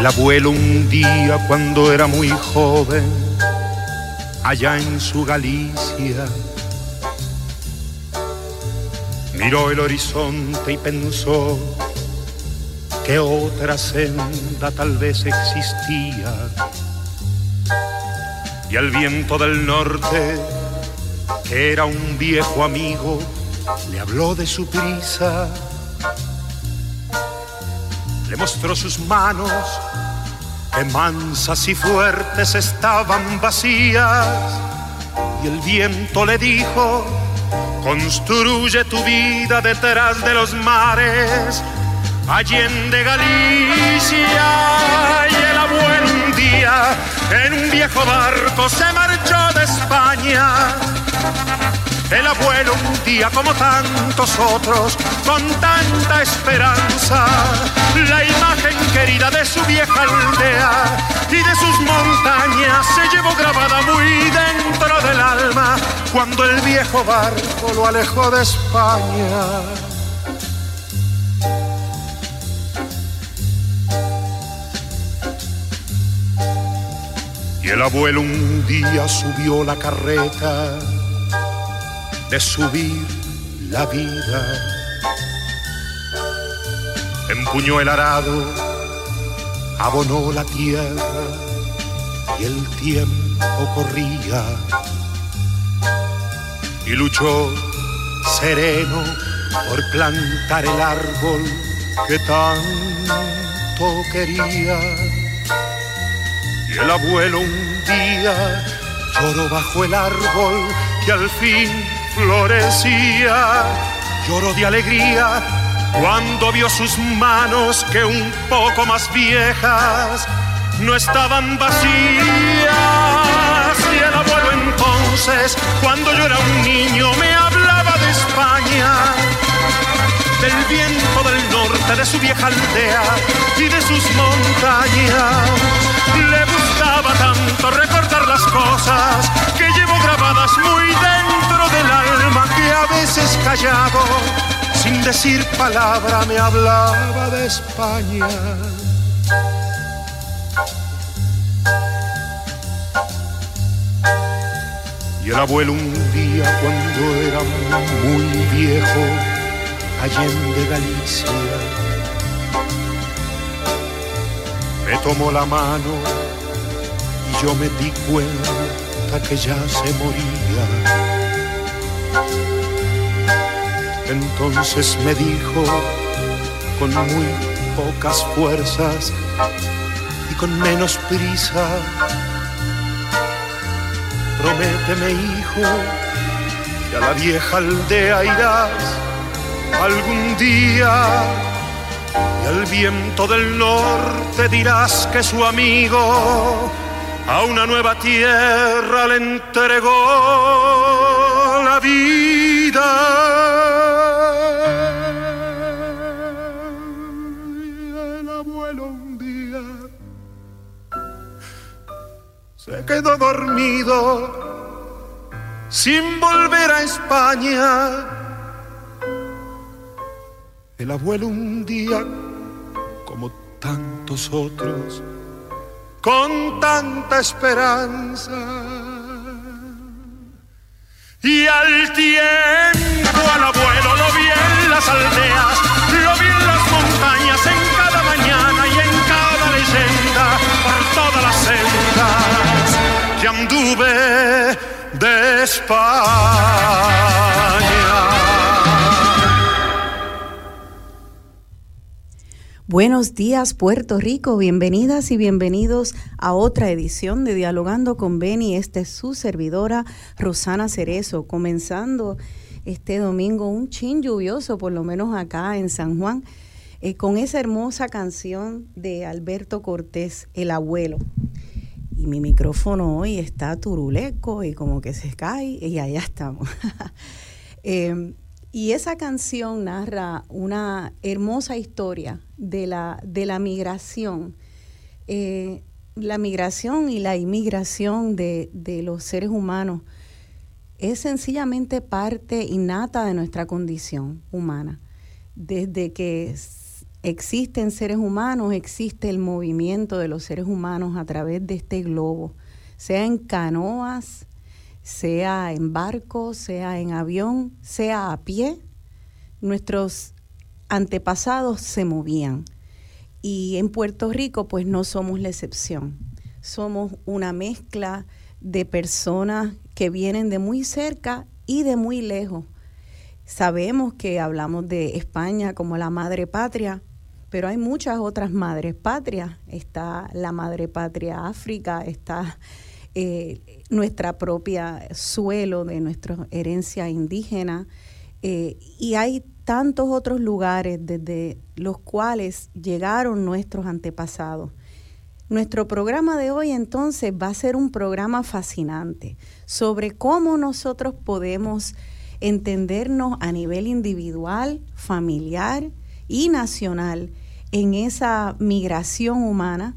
El abuelo un día cuando era muy joven, allá en su Galicia, miró el horizonte y pensó que otra senda tal vez existía. Y al viento del norte, que era un viejo amigo, le habló de su prisa le mostró sus manos, que mansas y fuertes estaban vacías, y el viento le dijo, construye tu vida detrás de los mares, allende Galicia, y el abuelo un día en un viejo barco se marchó de España el abuelo un día como tantos otros, con tanta esperanza, la imagen querida de su vieja aldea y de sus montañas se llevó grabada muy dentro del alma cuando el viejo barco lo alejó de España. Y el abuelo un día subió la carreta de subir la vida. Empuñó el arado, abonó la tierra y el tiempo corría. Y luchó sereno por plantar el árbol que tanto quería. Y el abuelo un día lloró bajo el árbol que al fin florecía, lloró de alegría cuando vio sus manos que un poco más viejas no estaban vacías. Y el abuelo entonces, cuando yo era un niño, me hablaba de España, del viento del norte, de su vieja aldea y de sus montañas. Le gustaba tanto recordar las cosas que llevo grabadas muy dentro del alma que a veces callado, sin decir palabra, me hablaba de España. Y el abuelo un día cuando era muy viejo, allende Galicia, me tomó la mano y yo me di cuenta que ya se moría. Entonces me dijo con muy pocas fuerzas y con menos prisa, prométeme hijo que a la vieja aldea irás algún día y al viento del norte dirás que su amigo a una nueva tierra le entregó la vida. El abuelo un día se quedó dormido sin volver a España. El abuelo un día, como tantos otros, con tanta esperanza. Y al tiempo al abuelo lo vi en las aldeas, lo vi en las montañas, en cada mañana y en cada leyenda, por todas las sendas que anduve de Buenos días Puerto Rico, bienvenidas y bienvenidos a otra edición de Dialogando con Beni. Esta es su servidora Rosana Cerezo, comenzando este domingo un chin lluvioso, por lo menos acá en San Juan, eh, con esa hermosa canción de Alberto Cortés, El Abuelo. Y mi micrófono hoy está turuleco y como que se cae y allá estamos. Eh, y esa canción narra una hermosa historia de la, de la migración, eh, la migración y la inmigración de, de, los seres humanos es sencillamente parte innata de nuestra condición humana. Desde que existen seres humanos, existe el movimiento de los seres humanos a través de este globo, sea en canoas, sea en barco, sea en avión, sea a pie. Nuestros antepasados se movían y en Puerto Rico pues no somos la excepción. Somos una mezcla de personas que vienen de muy cerca y de muy lejos. Sabemos que hablamos de España como la madre patria, pero hay muchas otras madres patrias. Está la madre patria África, está eh, nuestra propia suelo de nuestra herencia indígena, eh, y hay tantos otros lugares desde los cuales llegaron nuestros antepasados. Nuestro programa de hoy entonces va a ser un programa fascinante sobre cómo nosotros podemos entendernos a nivel individual, familiar y nacional en esa migración humana,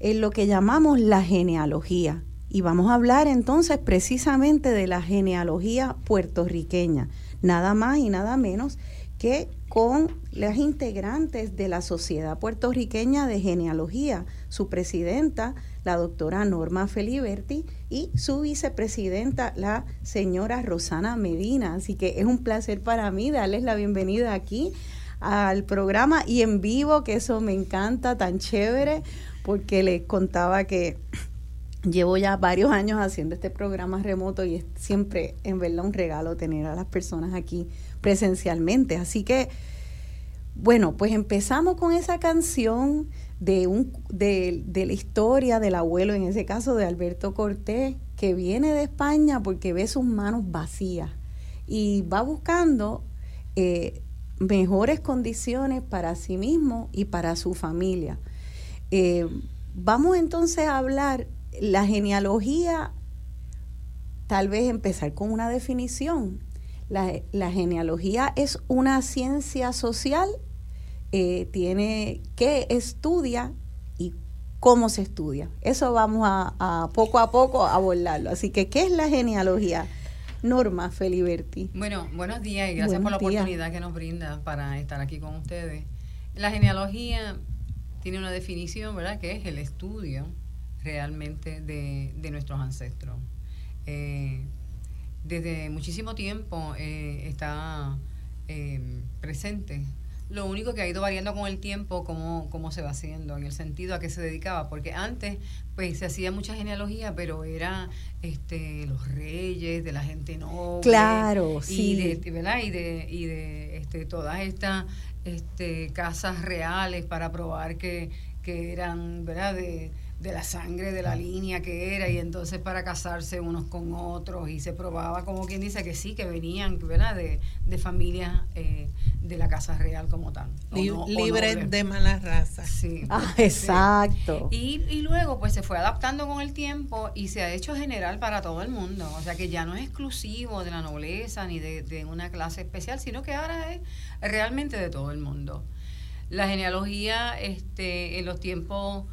en lo que llamamos la genealogía. Y vamos a hablar entonces precisamente de la genealogía puertorriqueña, nada más y nada menos que con las integrantes de la Sociedad Puertorriqueña de Genealogía, su presidenta, la doctora Norma Feliberti, y su vicepresidenta, la señora Rosana Medina. Así que es un placer para mí darles la bienvenida aquí al programa y en vivo, que eso me encanta, tan chévere, porque les contaba que llevo ya varios años haciendo este programa remoto y es siempre en verdad un regalo tener a las personas aquí presencialmente. Así que, bueno, pues empezamos con esa canción de, un, de, la historia del abuelo, en ese caso de Alberto Cortés, que viene de España porque ve sus manos vacías y va buscando eh, mejores condiciones para sí mismo y para su familia. Eh, vamos entonces a hablar la genealogía, tal vez empezar con una definición. La, genealogía es una ciencia social, eh, tiene que estudia y cómo se estudia. Eso vamos a, poco a poco a abordarlo. Así que, ¿qué es la genealogía? Norma Feliberti. Bueno, buenos días y gracias por la oportunidad que nos brinda para estar aquí con ustedes. La genealogía tiene una definición, ¿verdad? Que es el estudio realmente de, de nuestros ancestros. Eh, desde muchísimo tiempo eh, está eh, presente. Lo único que ha ido variando con el tiempo, cómo, cómo se va haciendo, en el sentido a qué se dedicaba, porque antes pues se hacía mucha genealogía, pero era este los reyes, de la gente noble. Claro, y De, ¿verdad? Y de, y de este, todas estas este, casas reales para probar que, que eran, ¿verdad? De, de la sangre de la línea que era y entonces para casarse unos con otros y se probaba como quien dice que sí, que venían ¿verdad? de, de familias eh, de la Casa Real como tal. libres de malas razas. Sí. Ah, exacto. Y, y luego pues se fue adaptando con el tiempo y se ha hecho general para todo el mundo. O sea que ya no es exclusivo de la nobleza ni de, de una clase especial, sino que ahora es realmente de todo el mundo. La genealogía este, en los tiempos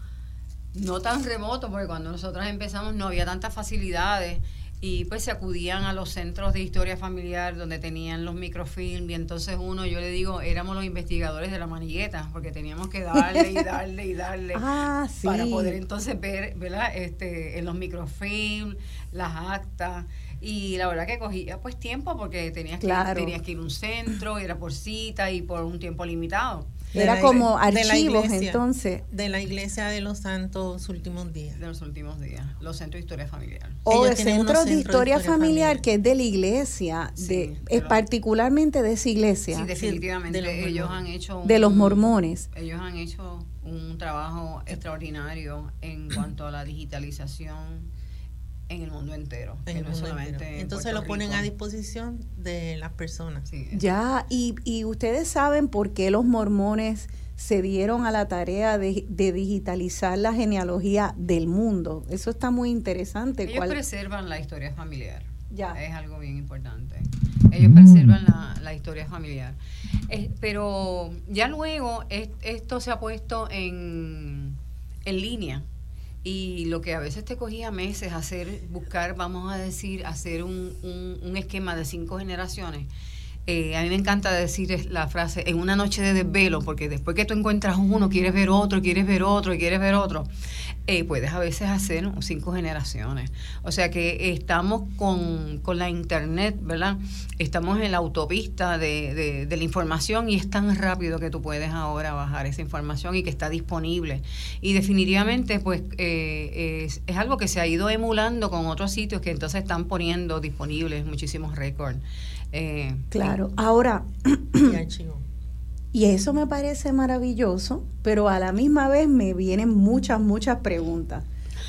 no tan remoto, porque cuando nosotros empezamos no había tantas facilidades y pues se acudían a los centros de historia familiar donde tenían los microfilm y entonces uno, yo le digo, éramos los investigadores de la manigueta porque teníamos que darle y darle y darle ah, para poder entonces ver, ¿verdad? Este, en los microfilm, las actas y la verdad que cogía pues tiempo porque tenías que, tenías que ir a un centro, era por cita y por un tiempo limitado. Era como archivos entonces. De la iglesia de los santos últimos días. De los últimos días, los centros de historia familiar. O de centros de historia, familiar, que es de la iglesia, de, es particularmente de esa iglesia. Sí, definitivamente. de ellos han hecho... de los mormones. Ellos han hecho un trabajo extraordinario en cuanto a la digitalización en el mundo entero. Entonces lo ponen a disposición de las personas. ya, y, y ustedes saben por qué los mormones se dieron a la tarea de, digitalizar la genealogía del mundo. Eso está muy interesante. Ellos preservan la historia familiar. Ya. Es algo bien importante. Ellos preservan la, historia familiar. pero ya luego esto se ha puesto en, en línea y lo que a veces te cogía meses hacer, buscar, vamos a decir, hacer un, un, esquema de cinco generaciones, Eh, a mí me encanta decir la frase en una noche de desvelo, porque después que tú encuentras uno, quieres ver otro, quieres ver otro, quieres ver otro. Eh, puedes a veces hacer cinco generaciones. O sea que estamos con, con la internet, ¿verdad? Estamos en la autopista de, de, la información y es tan rápido que tú puedes ahora bajar esa información y que está disponible. Y definitivamente, pues, eh, es, es, algo que se ha ido emulando con otros sitios que entonces están poniendo disponibles muchísimos récords. Eh, claro, ahora... Y eso me parece maravilloso, pero a la misma vez me vienen muchas, muchas preguntas.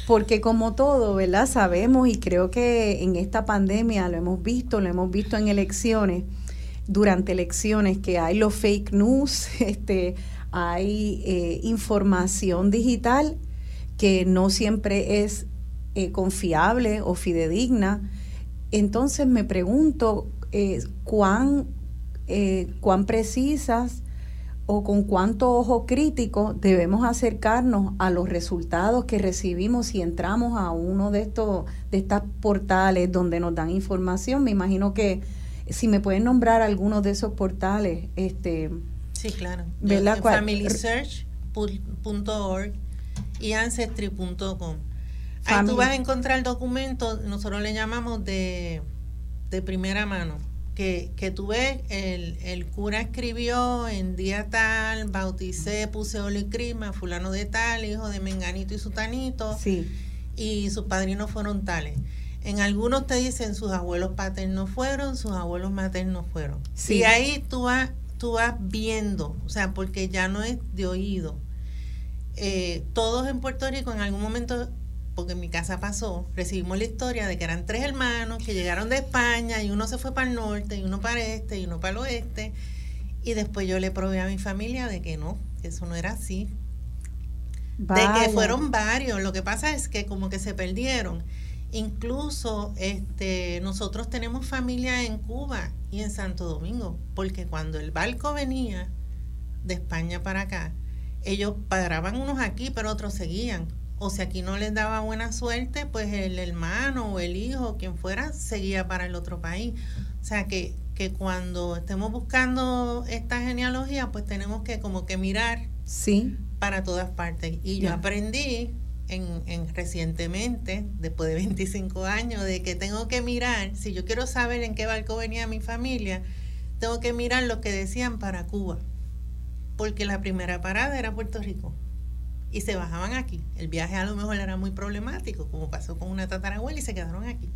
Porque como todo, ¿verdad? Sabemos y creo que en esta pandemia lo hemos visto, lo hemos visto en elecciones, durante elecciones, que hay los fake news, este, hay eh, información digital que no siempre es eh, confiable o fidedigna. Entonces me pregunto eh, cuán, cuán precisas o con cuánto ojo crítico debemos acercarnos a los resultados que recibimos si entramos a uno de estos de estas portales donde nos dan información. Me imagino que si me pueden nombrar algunos de esos portales, este Sí, claro. familysearch.org y ancestry.com. Ahí tú vas a encontrar documentos, nosotros le llamamos de, de primera mano que, que tú ves, el, el, cura escribió en día tal, bauticé, puse crima fulano de tal, hijo de Menganito y Sutanito, sí. y sus padrinos fueron tales. En algunos te dicen sus abuelos paternos fueron, sus abuelos maternos fueron. Sí. Y ahí tú vas, tú vas viendo, o sea, porque ya no es de oído. Eh, todos en Puerto Rico en algún momento porque en mi casa pasó, recibimos la historia de que eran tres hermanos que llegaron de España y uno se fue para el norte y uno para el este y uno para el oeste. Y después yo le probé a mi familia de que no, que eso no era así. De que fueron varios. Lo que pasa es que como que se perdieron. Incluso este, nosotros tenemos familia en Cuba y en Santo Domingo, porque cuando el barco venía de España para acá, ellos paraban unos aquí, pero otros seguían o si aquí no les daba buena suerte, pues el hermano o el hijo, quien fuera, seguía para el otro país. O sea que, que cuando estemos buscando esta genealogía, pues tenemos que como que mirar sí. para todas partes. Y yo aprendí en, en, recientemente, después de 25 años, de que tengo que mirar, si yo quiero saber en qué barco venía mi familia, tengo que mirar lo que decían para Cuba, porque la primera parada era Puerto Rico y se bajaban aquí. El viaje a lo mejor era muy problemático, como pasó con una tatarabuela y se quedaron aquí.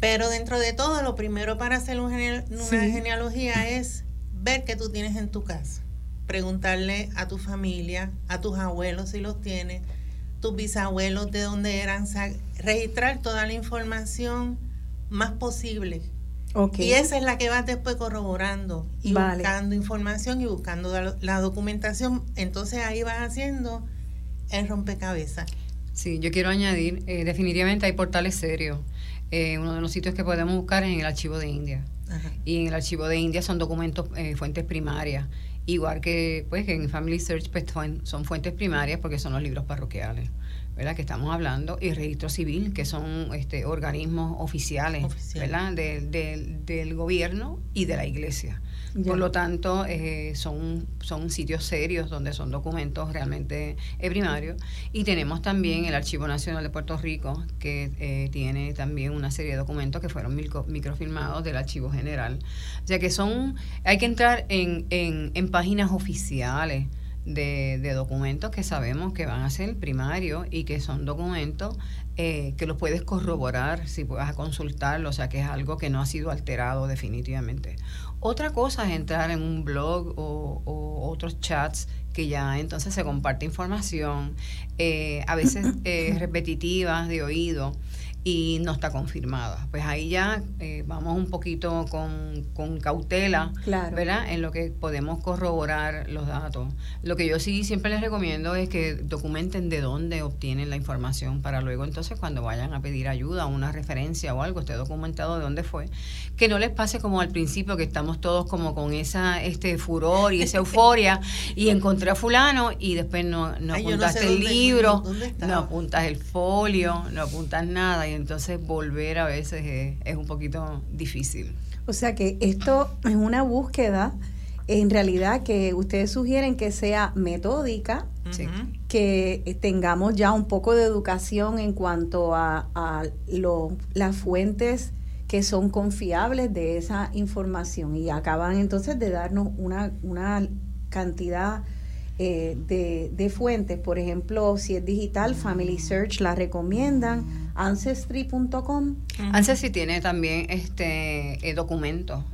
Pero dentro de todo, lo primero para hacer una genealogía es ver qué tú tienes en tu casa. Preguntarle a tu familia, a tus abuelos si los tienes, tus bisabuelos de dónde eran, registrar toda la información más posible y esa es la que vas después corroborando y buscando información y buscando la, documentación. Entonces ahí vas haciendo el rompecabezas. Sí, yo quiero añadir, eh, definitivamente hay portales serios. Eh, uno de los sitios que podemos buscar es en el archivo de India. Y en el archivo de India son documentos, eh, fuentes primarias. Igual que pues en Family Search pues, son fuentes primarias porque son los libros parroquiales. ¿Verdad? que estamos hablando, y registro civil, que son este, organismos oficiales ¿verdad? del gobierno y de la iglesia. Por lo tanto, eh, son, son sitios serios donde son documentos realmente primarios. Y tenemos también el Archivo Nacional de Puerto Rico, que eh, tiene también una serie de documentos que fueron microfilmados del Archivo General. O sea que son, hay que entrar en, en, en páginas oficiales de, documentos que sabemos que van a ser primarios y que son documentos eh, que los puedes corroborar si vas a consultarlo, o sea que es algo que no ha sido alterado definitivamente. Otra cosa es entrar en un blog o, otros chats que ya entonces se comparte información, eh, a veces eh, repetitiva, de oído y no está confirmada. Pues ahí ya eh, vamos un poquito con, con cautela, ¿verdad? En lo que podemos corroborar los datos. Lo que yo sí siempre les recomiendo es que documenten de dónde obtienen la información para luego entonces cuando vayan a pedir ayuda, una referencia o algo, esté documentado de dónde fue. Que no les pase como al principio que estamos todos como con esa este furor y esa euforia y encontré a fulano y después no, no apuntaste el libro, no, apuntas el folio, no apuntas nada y entonces volver a veces es, es un poquito difícil. O sea que esto es una búsqueda en realidad que ustedes sugieren que sea metódica, que tengamos ya un poco de educación en cuanto a, las fuentes que son confiables de esa información y acaban entonces de darnos una, una cantidad eh, de, de, fuentes. Por ejemplo, si es digital, Family Search la recomiendan, Ancestry.com. Ancestry tiene también este eh, documentos.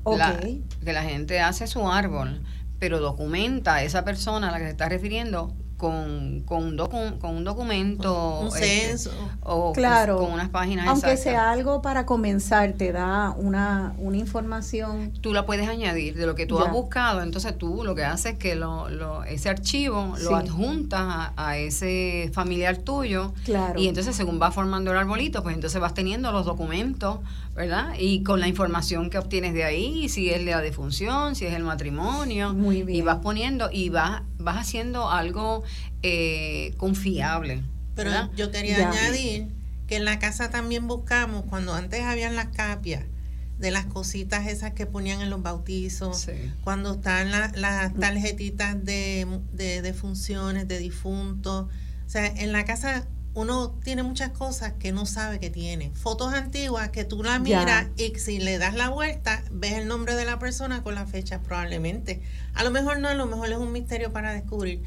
que la gente hace su árbol, pero documenta a esa persona a la que se está refiriendo con, con, un, con un documento. Un este, o claro, con unas páginas Aunque sea algo para comenzar, te da una, una información. Tú la puedes añadir de lo que tú has buscado. Entonces tú lo que haces es que lo, lo, ese archivo lo adjuntas a, ese familiar tuyo. Claro. Y entonces según va formando el arbolito, pues entonces vas teniendo los documentos, ¿verdad? Y con la información que obtienes de ahí, si es la defunción, si es el matrimonio. Muy bien. Y vas poniendo y vas, vas haciendo algo eh, confiable. Pero yo quería añadir que en la casa también buscamos, cuando antes habían las capias, de las cositas esas que ponían en los bautizos, cuando están las tarjetitas de, de, de, funciones, de difuntos. O sea, en la casa uno tiene muchas cosas que no sabe que tiene. Fotos antiguas que tú la miras y si le das la vuelta, ves el nombre de la persona con la fecha probablemente. A lo mejor no, a lo mejor es un misterio para descubrir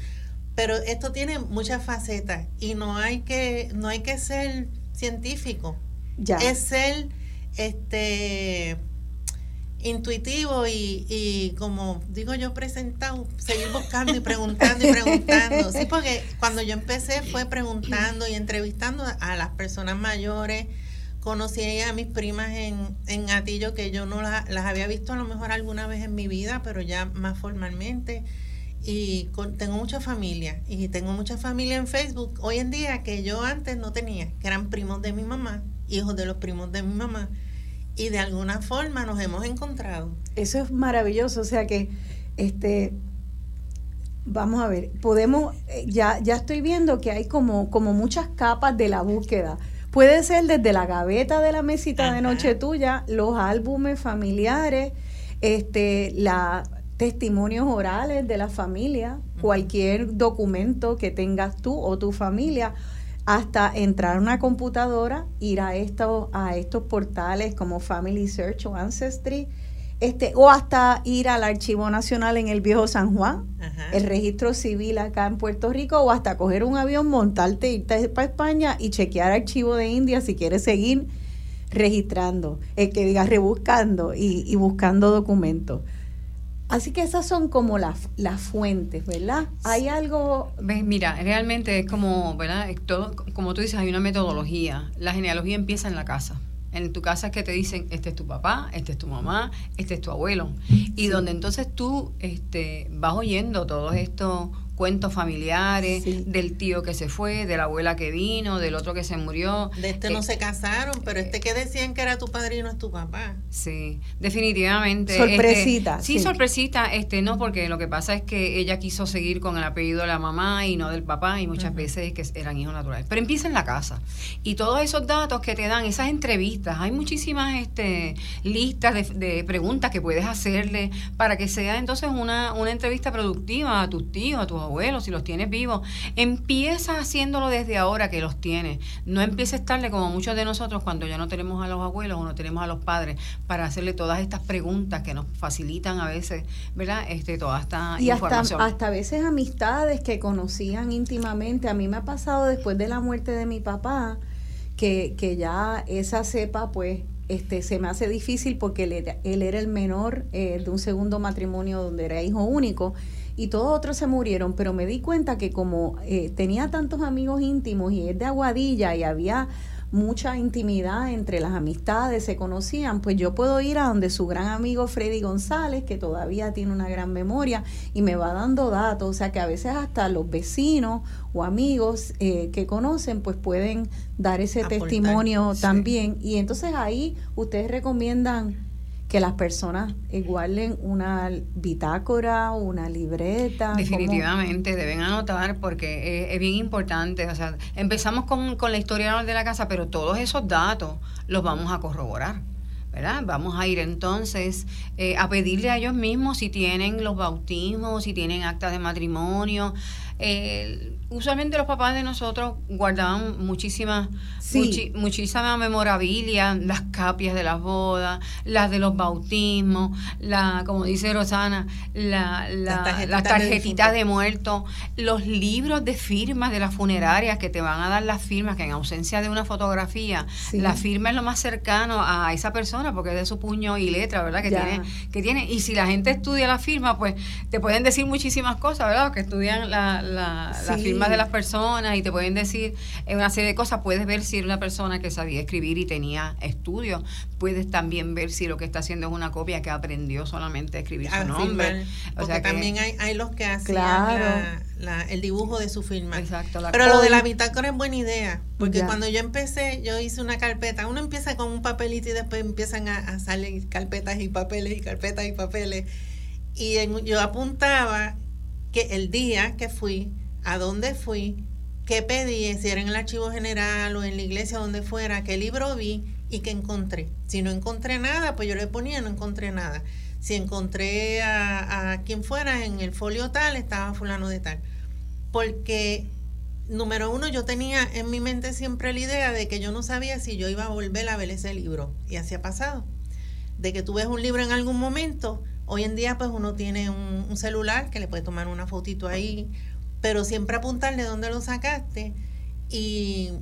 pero esto tiene muchas facetas y no hay que no hay que ser científico ya. es ser este intuitivo y, y como digo yo presentado seguir buscando y preguntando y preguntando. Sí porque cuando yo empecé fue preguntando y entrevistando a las personas mayores. Conocí a mis primas en, en Atillo que yo no las había visto a lo mejor alguna vez en mi vida pero ya más formalmente. Y tengo mucha familia y tengo mucha familia en Facebook hoy en día que yo antes no tenía, que eran primos de mi mamá, hijos de los primos de mi mamá y de alguna forma nos hemos encontrado. Eso es maravilloso, o sea que este vamos a ver, podemos eh, ya ya estoy viendo que hay como como muchas capas de la búsqueda. Puede ser desde la gaveta de la mesita de noche tuya, los álbumes familiares, este la testimonios orales de la familia, cualquier documento que tengas tú o tu familia, hasta entrar a una computadora, ir a estos, a estos portales como Family Search o Ancestry, este, o hasta ir al Archivo Nacional en el Viejo San Juan, el registro civil acá en Puerto Rico, o hasta coger un avión, montarte, irte para España y chequear Archivo de India si quieres seguir registrando, el que diga rebuscando y, y buscando documentos. Así que esas son como las, las fuentes, ¿verdad? Hay algo... Mira, realmente es como, ¿verdad? todo, como tú dices, hay una metodología. La genealogía empieza en la casa. En tu casa es que te dicen, este es tu papá, este es tu mamá, este es tu abuelo. Y donde entonces tú este, vas oyendo todos estos cuentos familiares, del tío que se fue, de la abuela que vino, del otro que se murió. De este no eh, se casaron, pero este que decían que era tu padrino es tu papá. Sí, definitivamente. Este, sorpresita. sí, sorpresita, este no, porque lo que pasa es que ella quiso seguir con el apellido de la mamá y no del papá, y muchas veces que eran hijos naturales. Pero empieza en la casa. Y todos esos datos que te dan, esas entrevistas, hay muchísimas este, listas de, de preguntas que puedes hacerle para que sea entonces una, una entrevista productiva a tus tíos, a tus abuelos, si los tienes vivos, empieza haciéndolo desde ahora que los tienes. No empieces tarde como muchos de nosotros cuando ya no tenemos a los abuelos o no tenemos a los padres para hacerle todas estas preguntas que nos facilitan a veces, ¿verdad? Este, toda esta y información. Hasta, hasta a veces amistades que conocían íntimamente. A mí me ha pasado después de la muerte de mi papá que, que ya esa cepa pues este, se me hace difícil porque él era, él era el menor eh, de un segundo matrimonio donde era hijo único y todos otros se murieron, pero me di cuenta que como eh, tenía tantos amigos íntimos y es de Aguadilla y había mucha intimidad entre las amistades, se conocían, pues yo puedo ir a donde su gran amigo Freddy González, que todavía tiene una gran memoria y me va dando datos, o sea que a veces hasta los vecinos o amigos eh, que conocen, pues pueden dar ese testimonio también. Y entonces ahí ustedes recomiendan que las personas guarden una bitácora, una libreta. Definitivamente, deben anotar porque es, bien importante. O sea, empezamos con, con la historia de la casa, pero todos esos datos los vamos a corroborar. ¿verdad? Vamos a ir entonces eh, a pedirle a ellos mismos si tienen los bautismos, si tienen actas de matrimonio. Eh, usualmente los papás de nosotros guardaban muchísimas muchísima memorabilia, las capias de las bodas, las de los bautismos, la, como dice Rosana, la, la, las tarjetitas, de, muerto, los libros de firmas de las funerarias que te van a dar las firmas, que en ausencia de una fotografía, la firma es lo más cercano a esa persona porque es de su puño y letra, ¿verdad? Que tiene, que tiene, y si la gente estudia la firma, pues te pueden decir muchísimas cosas, ¿verdad? Que estudian la, la, la firma de las personas y te pueden decir una serie de cosas. Puedes ver si era una persona que sabía escribir y tenía estudios. Puedes también ver si lo que está haciendo es una copia que aprendió solamente a escribir su nombre. O sea también hay, hay los que hacen el dibujo de su firma. Exacto. Pero lo de la bitácora es buena idea, porque cuando yo empecé, yo hice una carpeta. Uno empieza con un papelito y después empiezan a, a salir carpetas y papeles y carpetas y papeles. Y yo apuntaba el día que fui, a dónde fui, qué pedí, si era en el archivo general o en la iglesia, donde fuera, qué libro vi y qué encontré. Si no encontré nada, pues yo le ponía no encontré nada. Si encontré a, a quien fuera en el folio tal, estaba fulano de tal. Porque, número uno, yo tenía en mi mente siempre la idea de que yo no sabía si yo iba a volver a ver ese libro. Y así ha pasado. De que tú ves un libro en algún momento, hoy en día pues uno tiene un, celular que le puede tomar una fotito ahí pero siempre apuntarle dónde lo sacaste y,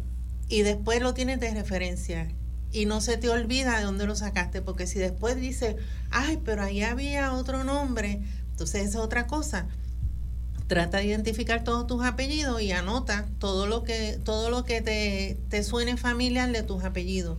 después lo tienes de referencia y no se te olvida de dónde lo sacaste, porque si después dices, ay, pero ahí había otro nombre, entonces esa es otra cosa. Trata de identificar todos tus apellidos y anota todo lo que, todo lo que te, te suene familiar de tus apellidos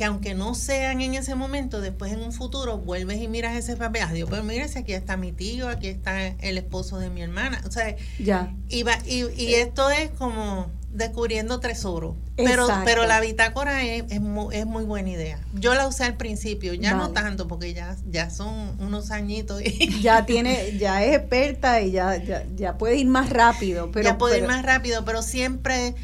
que aunque no sean en ese momento, después en un futuro vuelves y miras ese papel, adiós, pero mira si aquí está mi tío, aquí está el esposo de mi hermana, o sea, ya. Y, y, y esto es como descubriendo tesoros. Pero, pero la bitácora es, es, muy, es, muy, buena idea. Yo la usé al principio, ya no tanto, porque ya, ya son unos añitos. Y ya tiene, ya es experta y ya, ya, ya puede ir más rápido. Pero, ya puede ir más rápido, pero siempre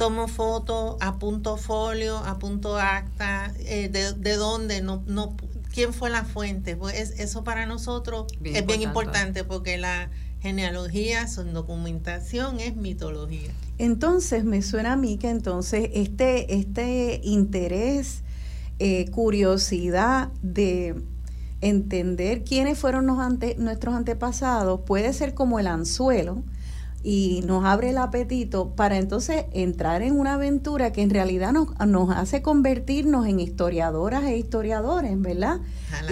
tomo fotos, apunto folio, apunto acta, eh, de, de, dónde, no, no, quién fue la fuente. Pues eso para nosotros es bien importante porque la genealogía, su documentación es mitología. Entonces me suena a mí que entonces este, este interés, eh, curiosidad de entender quiénes fueron los ante, nuestros antepasados puede ser como el anzuelo y nos abre el apetito para entonces entrar en una aventura que en realidad nos, nos hace convertirnos en historiadoras e historiadores, ¿verdad?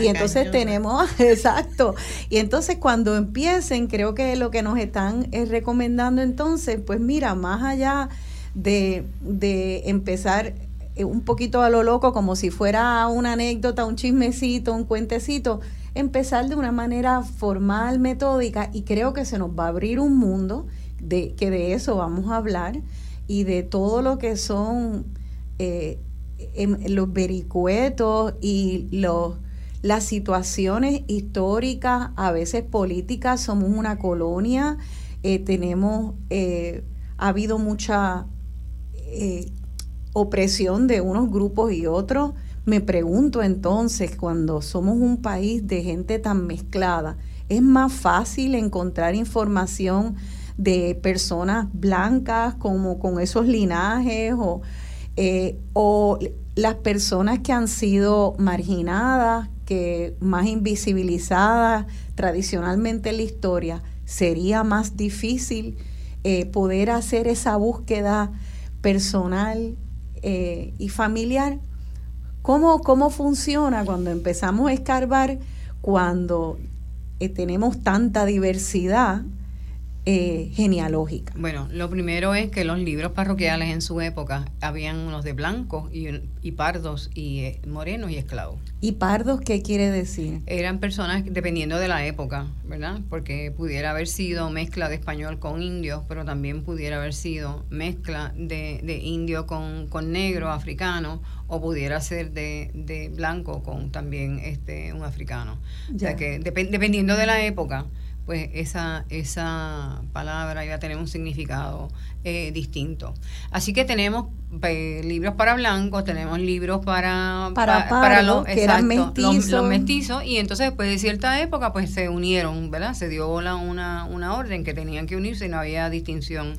Y entonces tenemos, exacto, y entonces cuando empiecen, creo que lo que nos están eh, recomendando entonces, pues mira, más allá de, de empezar eh, un poquito a lo loco, como si fuera una anécdota, un chismecito, un cuentecito, empezar de una manera formal, metódica, y creo que se nos va a abrir un mundo de, que de eso vamos a hablar y de todo lo que son eh, em, los vericuetos y los, las situaciones históricas, a veces políticas, somos una colonia, eh, tenemos, eh, ha habido mucha opresión de unos grupos y otros. Me pregunto entonces, cuando somos un país de gente tan mezclada, ¿es más fácil encontrar información de personas blancas como con esos linajes o, eh, o las personas que han sido marginadas, que más invisibilizadas tradicionalmente en la historia, sería más difícil eh, poder hacer esa búsqueda personal eh, y familiar. ¿Cómo, ¿Cómo funciona cuando empezamos a escarbar, cuando tenemos tanta diversidad eh, genealógica? Bueno, lo primero es que los libros parroquiales en su época habían unos de blancos y, y pardos y eh, morenos y esclavos. ¿Y pardos qué quiere decir? Eran personas dependiendo de la época, ¿verdad? Porque pudiera haber sido mezcla de español con indio, pero también pudiera haber sido mezcla de, de indio con, con negro, africano, o pudiera ser de, de blanco con también este un africano. O sea que dependiendo de la época, pues esa, esa palabra iba a tener un significado eh, distinto. Así que tenemos eh, libros para blancos, tenemos libros para, para, los, mestizos. mestizos, y entonces después de cierta época pues se unieron, ¿verdad? Se dio la, una, una orden que tenían que unirse y no había distinción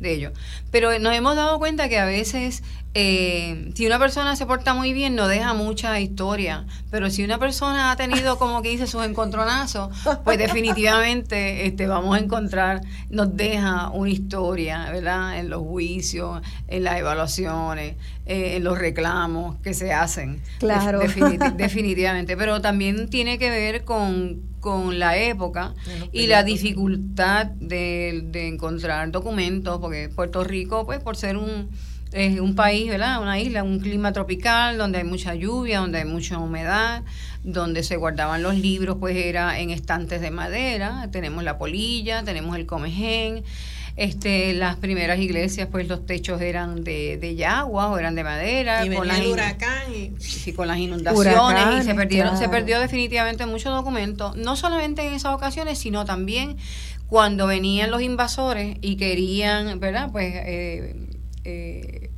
de ellos. Pero nos hemos dado cuenta que a veces eh, si una persona se porta muy bien no deja mucha historia, pero si una persona ha tenido como que dice sus encontronazos, pues definitivamente este vamos a encontrar, nos deja una historia, ¿verdad? En los juicios, en las evaluaciones, eh, en los reclamos que se hacen. Claro. definitivamente, pero también tiene que ver con, con la época y la dificultad de, de encontrar documentos, porque Puerto Rico, pues por ser un es un país, ¿verdad? Una isla, un clima tropical donde hay mucha lluvia, donde hay mucha humedad, donde se guardaban los libros, pues era en estantes de madera. Tenemos la polilla, tenemos el comején. Este, las primeras iglesias, pues los techos eran de, de yagua o eran de madera. Y con las huracán y, con las inundaciones y se perdieron, se perdió definitivamente muchos documentos, no solamente en esas ocasiones, sino también cuando venían los invasores y querían, ¿verdad? Pues eh, eh,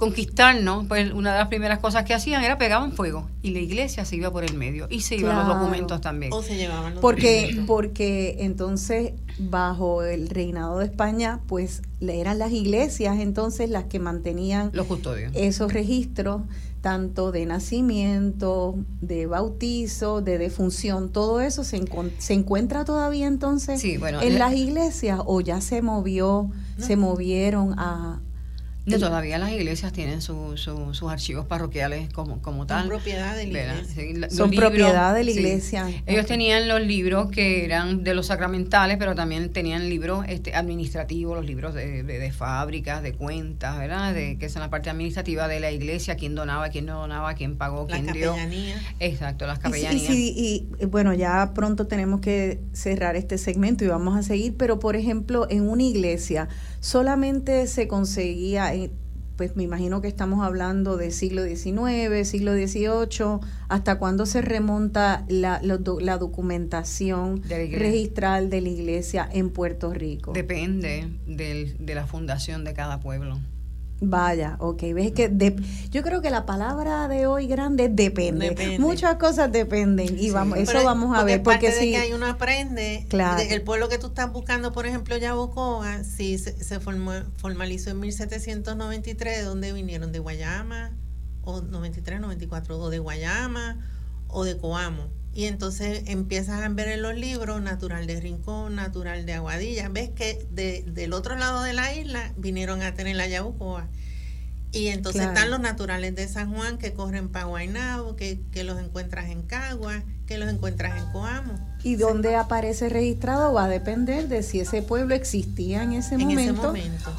conquistarnos, pues una de las primeras cosas que hacían era pegaban fuego y la iglesia se iba por el medio y se iban los documentos también. O se llevaban los porque, Porque entonces bajo el reinado de España, pues eran las iglesias entonces las que mantenían los custodios. esos registros tanto de nacimiento, de bautizo, de defunción, todo eso se, se encuentra todavía entonces en las iglesias o ya se movió, se movieron a, todavía las iglesias tienen sus archivos parroquiales como, como tal. Son propiedad de la iglesia. Son propiedad de la iglesia. Ellos tenían los libros que eran de los sacramentales, pero también tenían libros este, administrativos, los libros de, de, fábricas, de cuentas, ¿verdad? De, que son la parte administrativa de la iglesia, quién donaba, quién no donaba, quién pagó, quién dio. Exacto, las capellanías. Y, y, bueno, ya pronto tenemos que cerrar este segmento y vamos a seguir, pero por ejemplo, en una iglesia solamente se conseguía pues me imagino que estamos hablando de siglo XIX, siglo XVIII, hasta cuándo se remonta la, la, documentación registral de la iglesia en Puerto Rico. Depende de la fundación de cada pueblo. Vaya, ok, ves que yo creo que la palabra de hoy grande depende. Muchas cosas dependen y vamos, eso vamos a ver porque si que hay uno aprende, claro. el pueblo que tú estás buscando, por ejemplo, Yabucoa, sí se, formó, formalizó en 1793, de donde vinieron de Guayama o 93, 94 o de Guayama o de Coamo. Y entonces empiezas a ver en los libros natural de Rincón, natural de Aguadilla. Ves que de, del otro lado de la isla vinieron a tener la Yabucoa. Y entonces están los naturales de San Juan que corren para Guaynabo, que, que los encuentras en Cagua, que los encuentras en Coamo. Y dónde aparece registrado va a depender de si ese pueblo existía en ese, momento,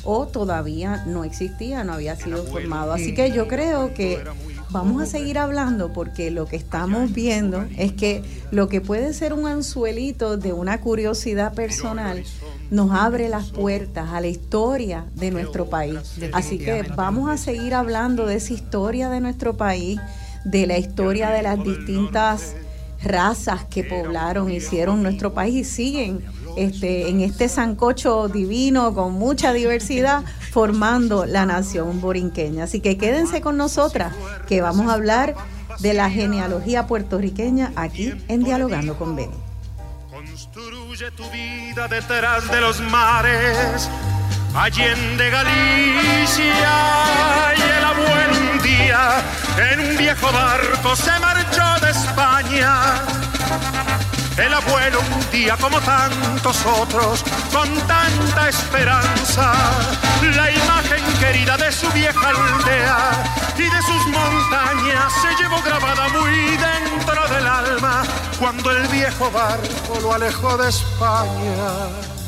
o todavía no existía, no había sido formado. Así que yo creo que vamos a seguir hablando porque lo que estamos viendo es que lo que puede ser un anzuelito de una curiosidad personal nos abre las puertas a la historia de nuestro país. Así que vamos a seguir hablando de esa historia de nuestro país, de la historia de las distintas razas que poblaron, hicieron nuestro país y siguen este, en este sancocho divino con mucha diversidad formando la nación borinqueña. Así que quédense con nosotras que vamos a hablar de la genealogía puertorriqueña aquí en Dialogando con Beni. Construye tu vida detrás de los mares, Allende Galicia y el abuelo un día en un viejo barco se marchó de España el abuelo un día como tantos otros, con tanta esperanza, la imagen querida de su vieja aldea y de sus montañas se llevó grabada muy dentro del alma cuando el viejo barco lo alejó de España.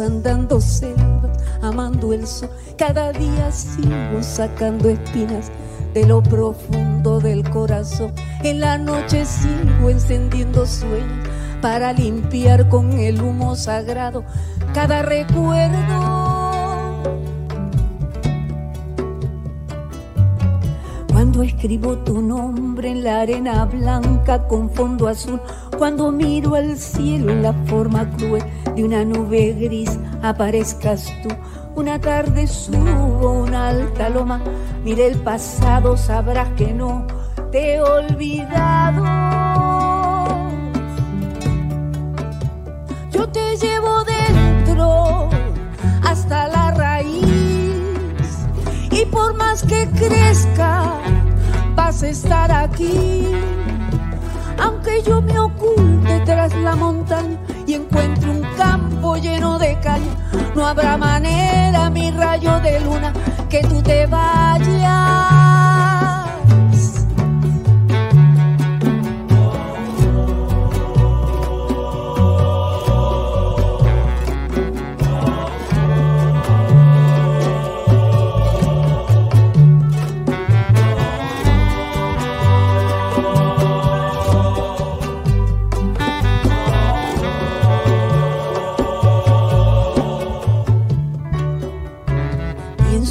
Andando amando el sol. Cada día sigo sacando espinas de lo profundo del corazón. En la noche sigo encendiendo sueños para limpiar con el humo sagrado cada recuerdo. Cuando escribo tu nombre en la arena blanca con fondo azul, cuando miro al cielo en la forma cruel de una nube gris, aparezcas tú. Una tarde subo una alta loma, mire el pasado, sabrás que no te he olvidado. Que crezca, vas a estar aquí. Aunque yo me oculte tras la montaña y encuentre un campo lleno de caña, no habrá manera, mi rayo de luna, que tú te vayas.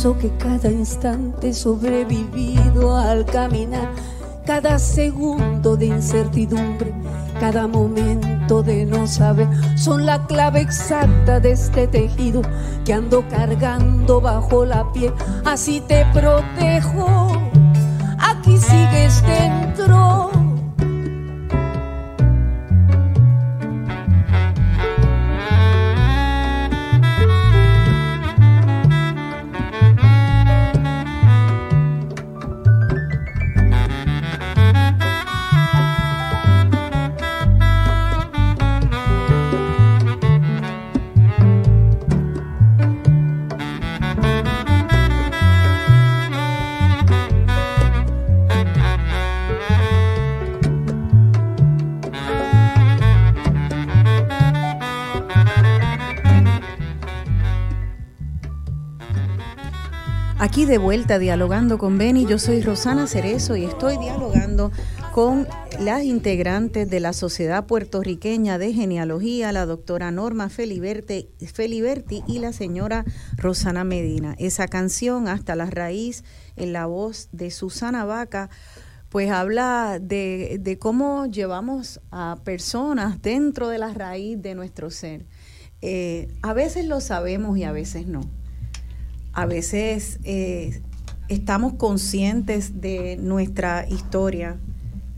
Que cada instante sobrevivido al caminar, cada segundo de incertidumbre, cada momento de no saber, son la clave exacta de este tejido que ando cargando bajo la piel. Así te protejo, aquí sigues dentro de vuelta dialogando con Beni, yo soy Rosana Cerezo y estoy dialogando con las integrantes de la Sociedad Puertorriqueña de Genealogía, la doctora Norma Feliberti, Feliberti y la señora Rosana Medina. Esa canción, Hasta la Raíz, en la voz de Susana Vaca, pues habla de, de cómo llevamos a personas dentro de la raíz de nuestro ser. Eh, a veces lo sabemos y a veces no a veces eh, estamos conscientes de nuestra historia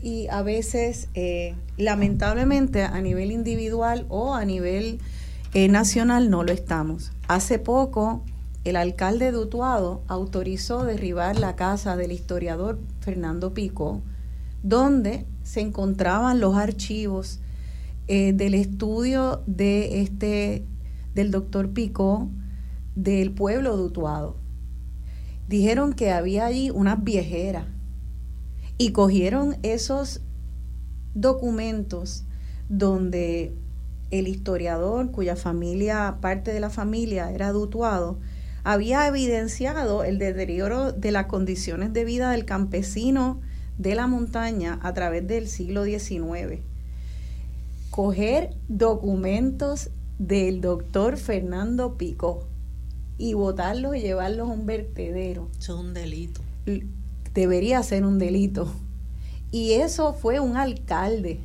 y a veces, eh, lamentablemente, a nivel individual o a nivel eh, nacional no lo estamos. Hace poco, el alcalde de Utuado autorizó derribar la casa del historiador Fernando Pico, donde se encontraban los archivos del estudio de este del doctor Pico del pueblo de Utuado. Dijeron que había allí unas viejeras y cogieron esos documentos donde el historiador, cuya familia, parte de la familia era de Utuado, había evidenciado el deterioro de las condiciones de vida del campesino de la montaña a través del siglo XIX. Coger documentos del doctor Fernando Pico y botarlos y llevarlos a un vertedero. Eso es un delito. Debería ser un delito. Y eso fue un alcalde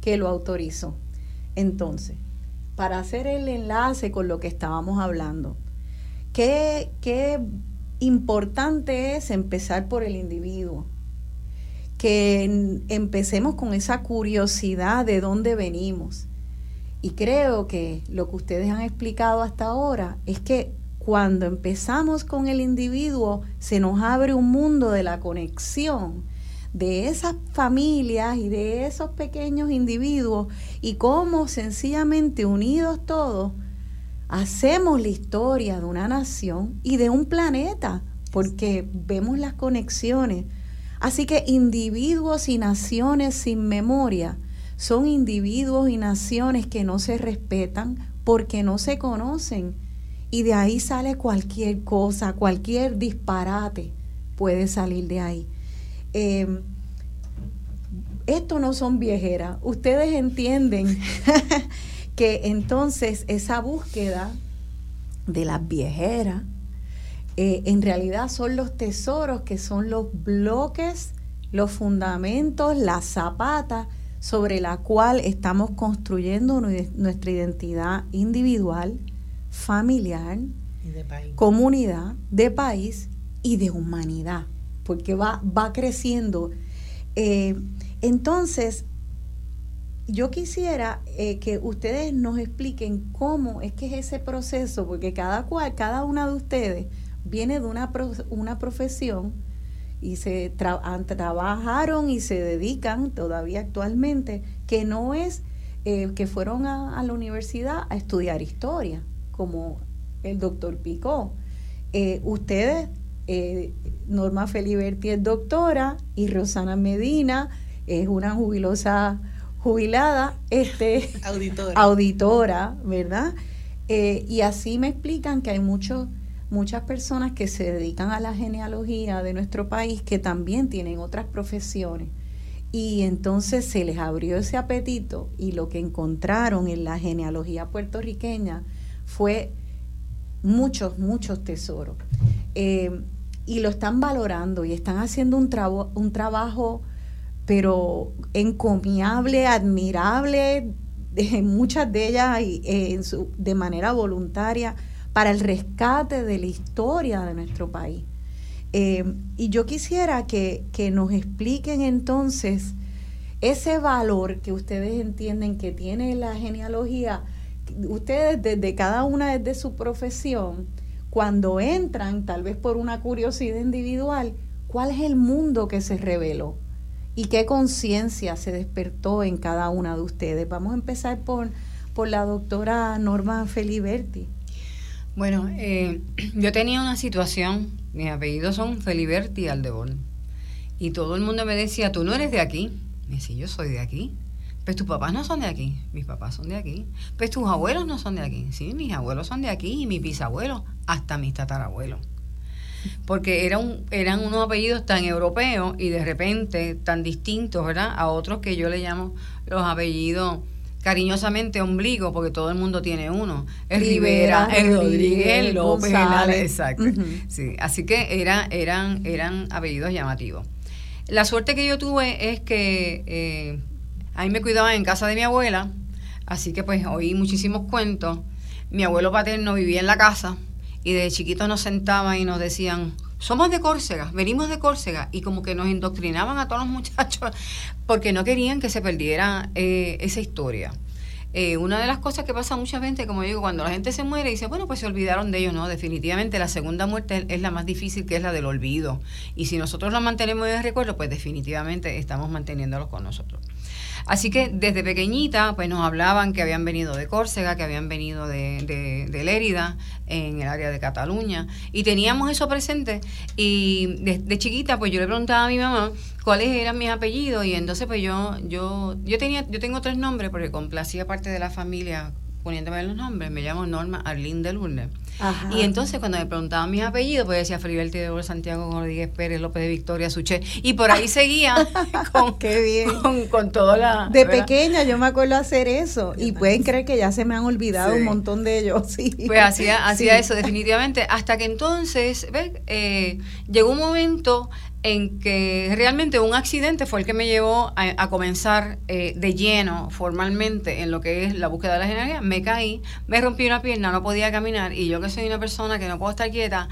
que lo autorizó. Entonces, para hacer el enlace con lo que estábamos hablando, qué, qué importante es empezar por el individuo. Que empecemos con esa curiosidad de dónde venimos. Y creo que lo que ustedes han explicado hasta ahora es que cuando empezamos con el individuo, se nos abre un mundo de la conexión de esas familias y de esos pequeños individuos y cómo sencillamente unidos todos hacemos la historia de una nación y de un planeta, porque vemos las conexiones. Así que individuos y naciones sin memoria son individuos y naciones que no se respetan, porque no se conocen. Y de ahí sale cualquier cosa, cualquier disparate puede salir de ahí. Em, esto no son viejeras. Ustedes entienden que entonces esa búsqueda de las viejeras eh, en realidad son los tesoros que son los bloques, los fundamentos, la zapata sobre la cual estamos construyendo nuestra identidad individual, familiar, comunidad, de país y de humanidad, porque va, va creciendo. Eh, entonces, yo quisiera eh, que ustedes nos expliquen cómo es que es ese proceso, porque cada cual, cada una de ustedes viene de una, una profesión y se trabajaron y se dedican todavía actualmente, que no es eh, que fueron a, la universidad a estudiar historia, como el doctor Picó. Eh, ustedes, Norma Feliberti es doctora y Rosana Medina es una jubilosa jubilada, este, auditora. auditora, ¿verdad? Eh, y así me explican que hay muchos muchas personas que se dedican a la genealogía de nuestro país que también tienen otras profesiones. Y entonces se les abrió ese apetito y lo que encontraron en la genealogía puertorriqueña fue muchos, muchos tesoros. Eh, y lo están valorando y están haciendo un, un trabajo pero encomiable, admirable, muchas de ellas eh, de manera voluntaria, para el rescate de la historia de nuestro país. Eh, y yo quisiera que, nos expliquen entonces ese valor que ustedes entienden que tiene la genealogía, ustedes desde cada una de su profesión, cuando entran, tal vez por una curiosidad individual, ¿cuál es el mundo que se reveló? y qué conciencia se despertó en cada una de ustedes. Vamos a empezar por, por la doctora Norma Feliberti. Bueno, eh, yo tenía una situación, mis apellidos son Feliberti Aldeborn, y todo el mundo me decía, tú no eres de aquí. Me decía, yo soy de aquí. Pues tus papás no son de aquí, mis papás son de aquí. Pues tus abuelos no son de aquí, sí, mis abuelos son de aquí y mis bisabuelos, hasta mis tatarabuelos porque era un, eran unos apellidos tan europeos y de repente tan distintos, ¿verdad? A otros que yo le llamo los apellidos cariñosamente ombligo, porque todo el mundo tiene uno. El Rivera, el Rodríguez, López, exacto. sí, así que era, eran, eran apellidos llamativos. La suerte que yo tuve es que eh, ahí me cuidaban en casa de mi abuela, así que pues oí muchísimos cuentos. Mi abuelo paterno vivía en la casa, y de chiquitos nos sentaban y nos decían, somos de Córcega, venimos de Córcega, y como que nos indoctrinaban a todos los muchachos porque no querían que se perdiera eh, esa historia. Eh, una de las cosas que pasa muchas veces, como digo, cuando la gente se muere, dice, bueno, pues se olvidaron de ellos, no, definitivamente la segunda muerte es la más difícil, que es la del olvido. Y si nosotros la mantenemos en el recuerdo, pues definitivamente estamos manteniéndolos con nosotros. Así que desde pequeñita, pues nos hablaban que habían venido de Córcega, que habían venido de, de, de Lérida, en el área de Cataluña, y teníamos eso presente. Y de, chiquita, pues yo le preguntaba a mi mamá cuáles eran mis apellidos, y entonces pues yo, yo, yo tenía, yo tengo tres nombres porque complacía parte de la familia poniéndome los nombres. Me llamo Norma Arlín de Lourdes. Y entonces cuando me preguntaban mis apellidos, pues decía Feliberti de Santiago Rodríguez Pérez, López de Victoria, Suché. Y por ahí seguía con, Qué bien. con, con toda la... De pequeña yo me acuerdo hacer eso. Y pueden creer que ya se me han olvidado un montón de ellos. Sí. Pues hacía, hacía eso definitivamente. Hasta que entonces, ¿ves? Eh, llegó un momento en que realmente un accidente fue el que me llevó a, comenzar eh, de lleno formalmente en lo que es la búsqueda de la genealogía. Me caí, me rompí una pierna, no podía caminar y yo que soy una persona que no puedo estar quieta,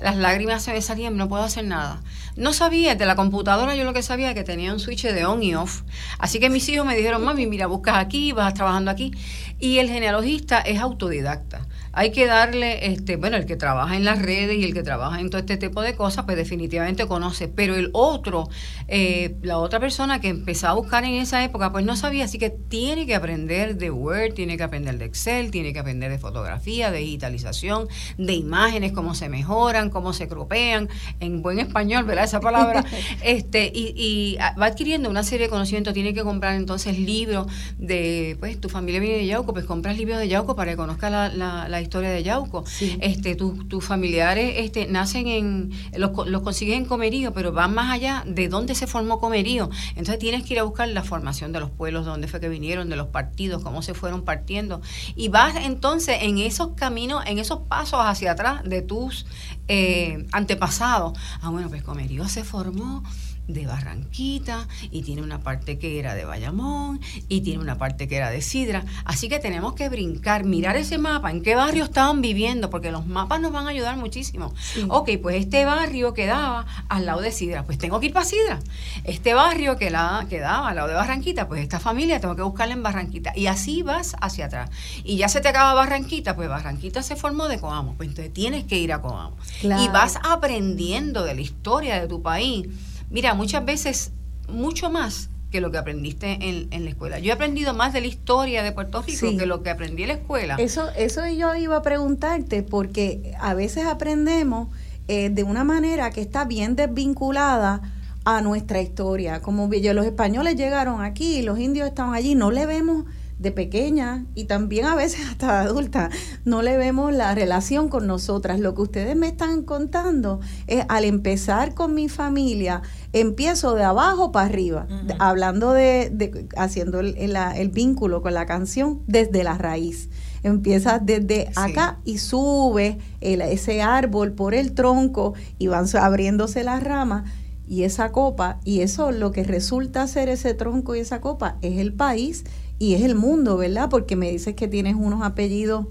las lágrimas se me salían, no puedo hacer nada. No sabía, de la computadora yo lo que sabía que tenía un switch de on y off. Así que mis hijos me dijeron, mami, mira, buscas aquí, vas trabajando aquí. Y el genealogista es autodidacta. Hay que darle, este, bueno, el que trabaja en las redes y el que trabaja en todo este tipo de cosas, pues definitivamente conoce, pero el otro, eh, la otra persona que empezó a buscar en esa época, pues no sabía, así que tiene que aprender de Word, tiene que aprender de Excel, tiene que aprender de fotografía, de digitalización, de imágenes, cómo se mejoran, cómo se cropean, en buen español, ¿verdad? Esa palabra, este, y, y va adquiriendo una serie de conocimientos, tiene que comprar entonces libros de, pues tu familia viene de Yauco, pues compras libros de Yauco para que conozca la, la, historia de Yauco. Este, tus familiares este, nacen en, los, los consigues en Comerío, pero van más allá de dónde se formó Comerío. Entonces tienes que ir a buscar la formación de los pueblos, de dónde fue que vinieron, de los partidos, cómo se fueron partiendo. Y vas entonces en esos caminos, en esos pasos hacia atrás de tus eh, antepasados. Ah, bueno, pues Comerío se formó de Barranquita y tiene una parte que era de Bayamón y tiene una parte que era de Sidra. Así que tenemos que brincar, mirar ese mapa, en qué barrio estaban viviendo, porque los mapas nos van a ayudar muchísimo. Ok, pues este barrio quedaba al lado de Sidra, pues tengo que ir para Sidra. Este barrio que la, quedaba al lado de Barranquita, pues esta familia tengo que buscarla en Barranquita. Y así vas hacia atrás. Y ya se te acaba Barranquita, pues Barranquita se formó de Coamo, pues entonces tienes que ir a Coamo. Y vas aprendiendo de la historia de tu país Mira, muchas veces mucho más que lo que aprendiste en, en, la escuela. Yo he aprendido más de la historia de Puerto Rico que lo que aprendí en la escuela. Eso, eso yo iba a preguntarte, porque a veces aprendemos eh, de una manera que está bien desvinculada a nuestra historia. Como los españoles llegaron aquí, los indios estaban allí, no le vemos de pequeña y también a veces hasta de adulta, no le vemos la relación con nosotras. Lo que ustedes me están contando es al empezar con mi familia, empiezo de abajo para arriba, hablando de, haciendo el, el, vínculo con la canción desde la raíz. Empieza desde acá y sube ese árbol por el tronco y van abriéndose las ramas y esa copa, y eso lo que resulta ser ese tronco y esa copa es el país y es el mundo, ¿verdad? Porque me dices que tienes unos apellidos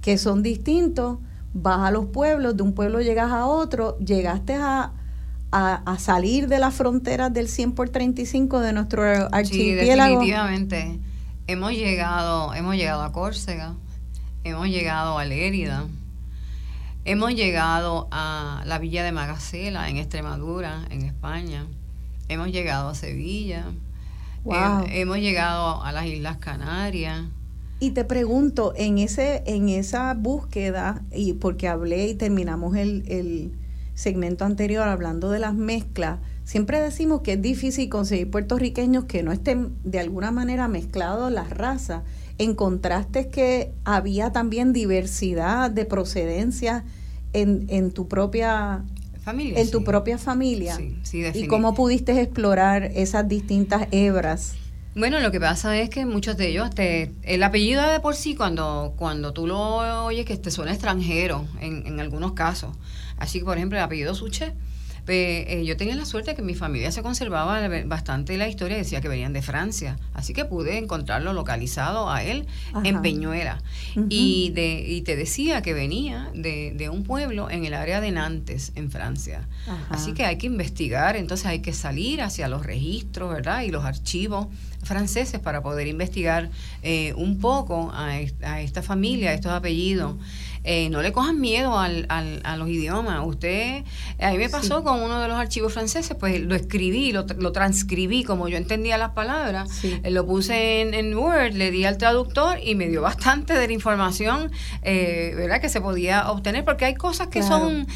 que son distintos, vas a los pueblos, de un pueblo llegas a otro, llegaste a, a, salir de las fronteras del 100 por 35 de nuestro archipiélago. Sí, definitivamente. Hemos llegado, hemos llegado a Córcega, hemos llegado a Lérida, hemos llegado a la villa de Magacela en Extremadura, en España, hemos llegado a Sevilla, hemos llegado a las Islas Canarias. Y te pregunto, en ese, en esa búsqueda, y porque hablé y terminamos el, el segmento anterior hablando de las mezclas, siempre decimos que es difícil conseguir puertorriqueños que no estén de alguna manera mezclados las razas. Encontraste que había también diversidad de procedencia en, en tu propia en tu propia familia. Sí, ¿Y cómo pudiste explorar esas distintas hebras? Bueno, lo que pasa es que muchos de ellos, te, el apellido de por sí, cuando, cuando tú lo oyes, que te suena extranjero en, en algunos casos. Así que, por ejemplo, el apellido Suche, eh, yo tenía la suerte de que mi familia se conservaba bastante la historia, decía que venían de Francia, así que pude encontrarlo localizado a él en Peñuela. y, de, y te decía que venía de, de, un pueblo en el área de Nantes, en Francia. Así que hay que investigar, entonces hay que salir hacia los registros, ¿verdad? Y los archivos franceses para poder investigar eh, un poco a, a, esta familia, a estos apellidos. Eh, no le cojan miedo al, al, a los idiomas. Usted, a mí me pasó con uno de los archivos franceses, pues lo escribí, lo, lo transcribí como yo entendía las palabras, eh, lo puse en, Word, le di al traductor y me dio bastante de la información, eh, ¿verdad? Que se podía obtener, porque hay cosas que son,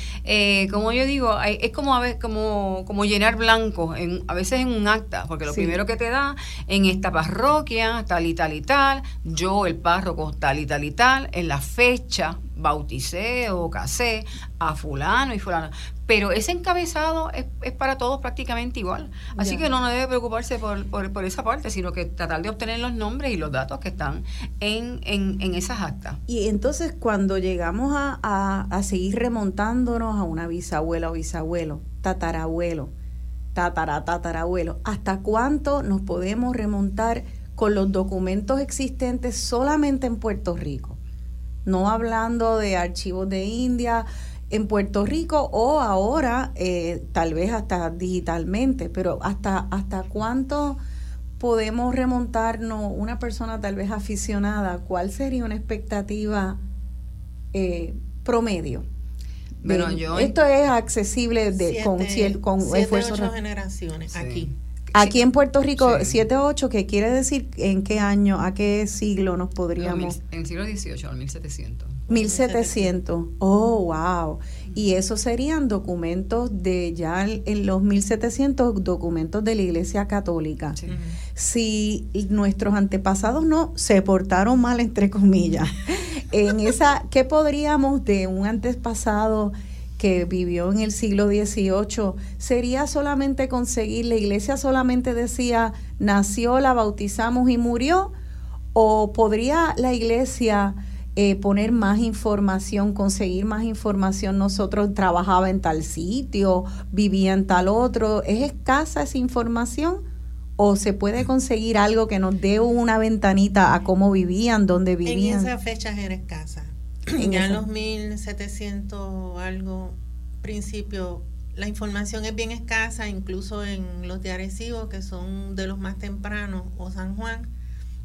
como yo digo, es como a veces, como, como llenar blanco, en, a veces en un acta, porque lo primero que te da en esta parroquia, tal y tal y tal, yo el párroco tal y tal y tal, en la fecha, bauticé o casé a fulano y fulano. Pero ese encabezado es, para todos prácticamente igual. Así que no, no debe preocuparse por, por, esa parte, sino que tratar de obtener los nombres y los datos que están en, en, esas actas. Y entonces cuando llegamos a, a, seguir remontándonos a una bisabuela o bisabuelo, tatarabuelo, tatara, tatarabuelo, ¿hasta cuánto nos podemos remontar con los documentos existentes solamente en Puerto Rico? No hablando de archivos de India en Puerto Rico o ahora eh, tal vez hasta digitalmente, pero hasta, hasta cuánto podemos remontarnos una persona tal vez aficionada, ¿cuál sería una expectativa eh, promedio? Bueno, yo esto es accesible de, con, con siete, esfuerzo. Ocho generaciones aquí. Aquí en Puerto Rico, 7-8, ¿qué quiere decir en qué año, a qué siglo nos podríamos...? en el siglo XVIII, al 1700. 1700. Oh, wow. Y esos serían documentos de ya en los 1700 documentos de la Iglesia Católica. Si nuestros antepasados no se portaron mal entre comillas, en esa ¿qué podríamos de un antepasado que vivió en el siglo XVIII, sería solamente conseguir, la iglesia solamente decía, nació, la bautizamos y murió, o podría la iglesia eh, poner más información, conseguir más información, nosotros trabajaba en tal sitio, vivía en tal otro, ¿es escasa esa información? ¿O se puede conseguir algo que nos dé una ventanita a cómo vivían, dónde vivían? En esas fechas era escasa ya en los 1700 algo principio la información es bien escasa, incluso en los de Arecibo, que son de los más tempranos, o San Juan,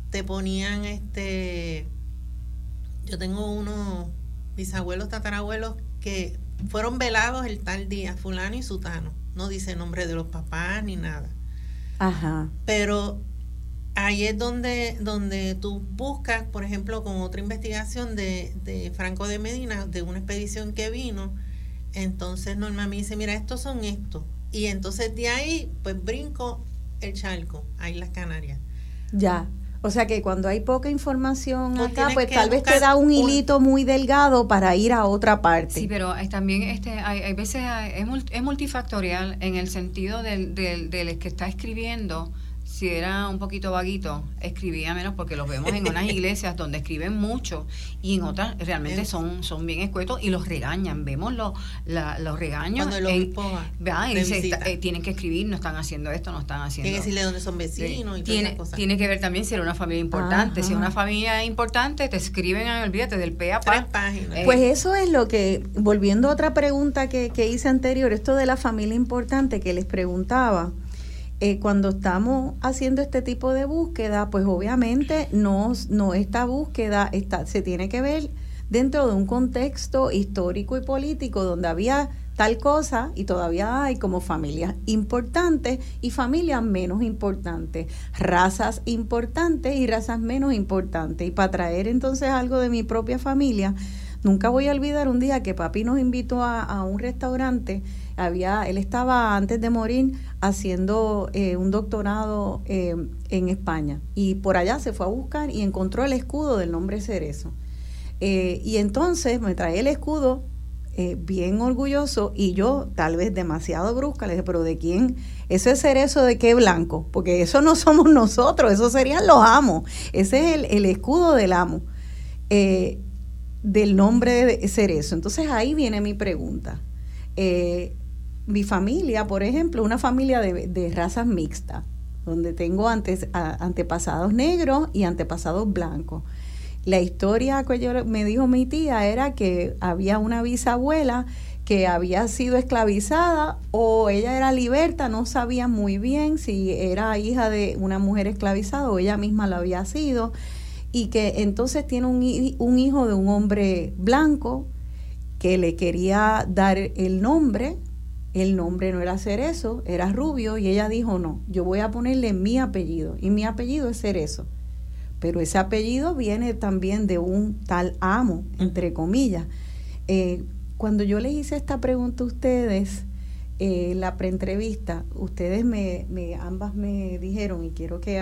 te ponían este, yo tengo unos bisabuelos, tatarabuelos que fueron velados el tal día, fulano y sutano, no dice nombre de los papás ni nada. Ajá. Pero ahí es donde, donde tú buscas, por ejemplo, con otra investigación de, de Franco de Medina, de una expedición que vino, entonces Norma me dice, mira, estos son estos. Y entonces de ahí, pues brinco el charco, ahí las Canarias. Ya. O sea que cuando hay poca información acá, pues tal vez te da un hilito muy delgado para ir a otra parte. Sí, pero también este, hay, hay veces es, multifactorial en el sentido del, del, del que está escribiendo si era un poquito vaguito, escribía menos porque los vemos en unas iglesias donde escriben mucho y en otras realmente son, son bien escuetos y los regañan. Vemos los, los regaños. Cuando el eh, tienen que escribir, no están haciendo esto, no están haciendo. Tiene que decirle dónde son vecinos y tiene, cosas. Tiene que ver también si era una familia importante. Si es una familia importante, te escriben, olvídate, del P a Tres páginas. pues eso es lo que, volviendo a otra pregunta que, que hice anterior, esto de la familia importante que les preguntaba eh, cuando estamos haciendo este tipo de búsqueda, pues obviamente no, esta búsqueda está, se tiene que ver dentro de un contexto histórico y político donde había tal cosa y todavía hay como familias importantes y familias menos importantes, razas importantes y razas menos importantes. Y para traer entonces algo de mi propia familia, nunca voy a olvidar un día que papi nos invitó a un restaurante había, él estaba antes de morir haciendo eh, un doctorado eh, en España y por allá se fue a buscar y encontró el escudo del nombre Cerezo. Eh, y entonces me trae el escudo bien orgulloso y yo tal vez demasiado brusca le dije, pero ¿de quién? Eso es cerezo de qué blanco, porque eso no somos nosotros, eso serían los amos, ese es el, escudo del amo, del nombre de cerezo. Entonces ahí viene mi pregunta mi familia, por ejemplo, una familia de, razas mixtas, donde tengo antepasados negros y antepasados blancos. La historia que yo, me dijo mi tía era que había una bisabuela que había sido esclavizada o ella era liberta, no sabía muy bien si era hija de una mujer esclavizada o ella misma lo había sido, y que entonces tiene un hijo de un hombre blanco que le quería dar el nombre el nombre no era Cerezo, era Rubio, y ella dijo, no, yo voy a ponerle mi apellido, y mi apellido es Cerezo. Pero ese apellido viene también de un tal amo, entre comillas. Eh, cuando yo les hice esta pregunta a ustedes, eh, la preentrevista, ustedes me, ambas me dijeron, y quiero que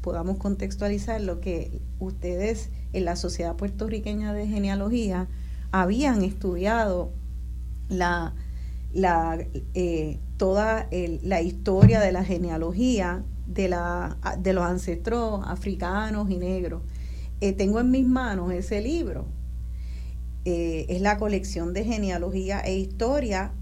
podamos contextualizar lo que ustedes en la Sociedad Puertorriqueña de Genealogía habían estudiado la la, eh, toda la historia de la genealogía de, la, de los ancestros africanos y negros. Eh, tengo en mis manos ese libro. Eh, es la colección de genealogía e historia,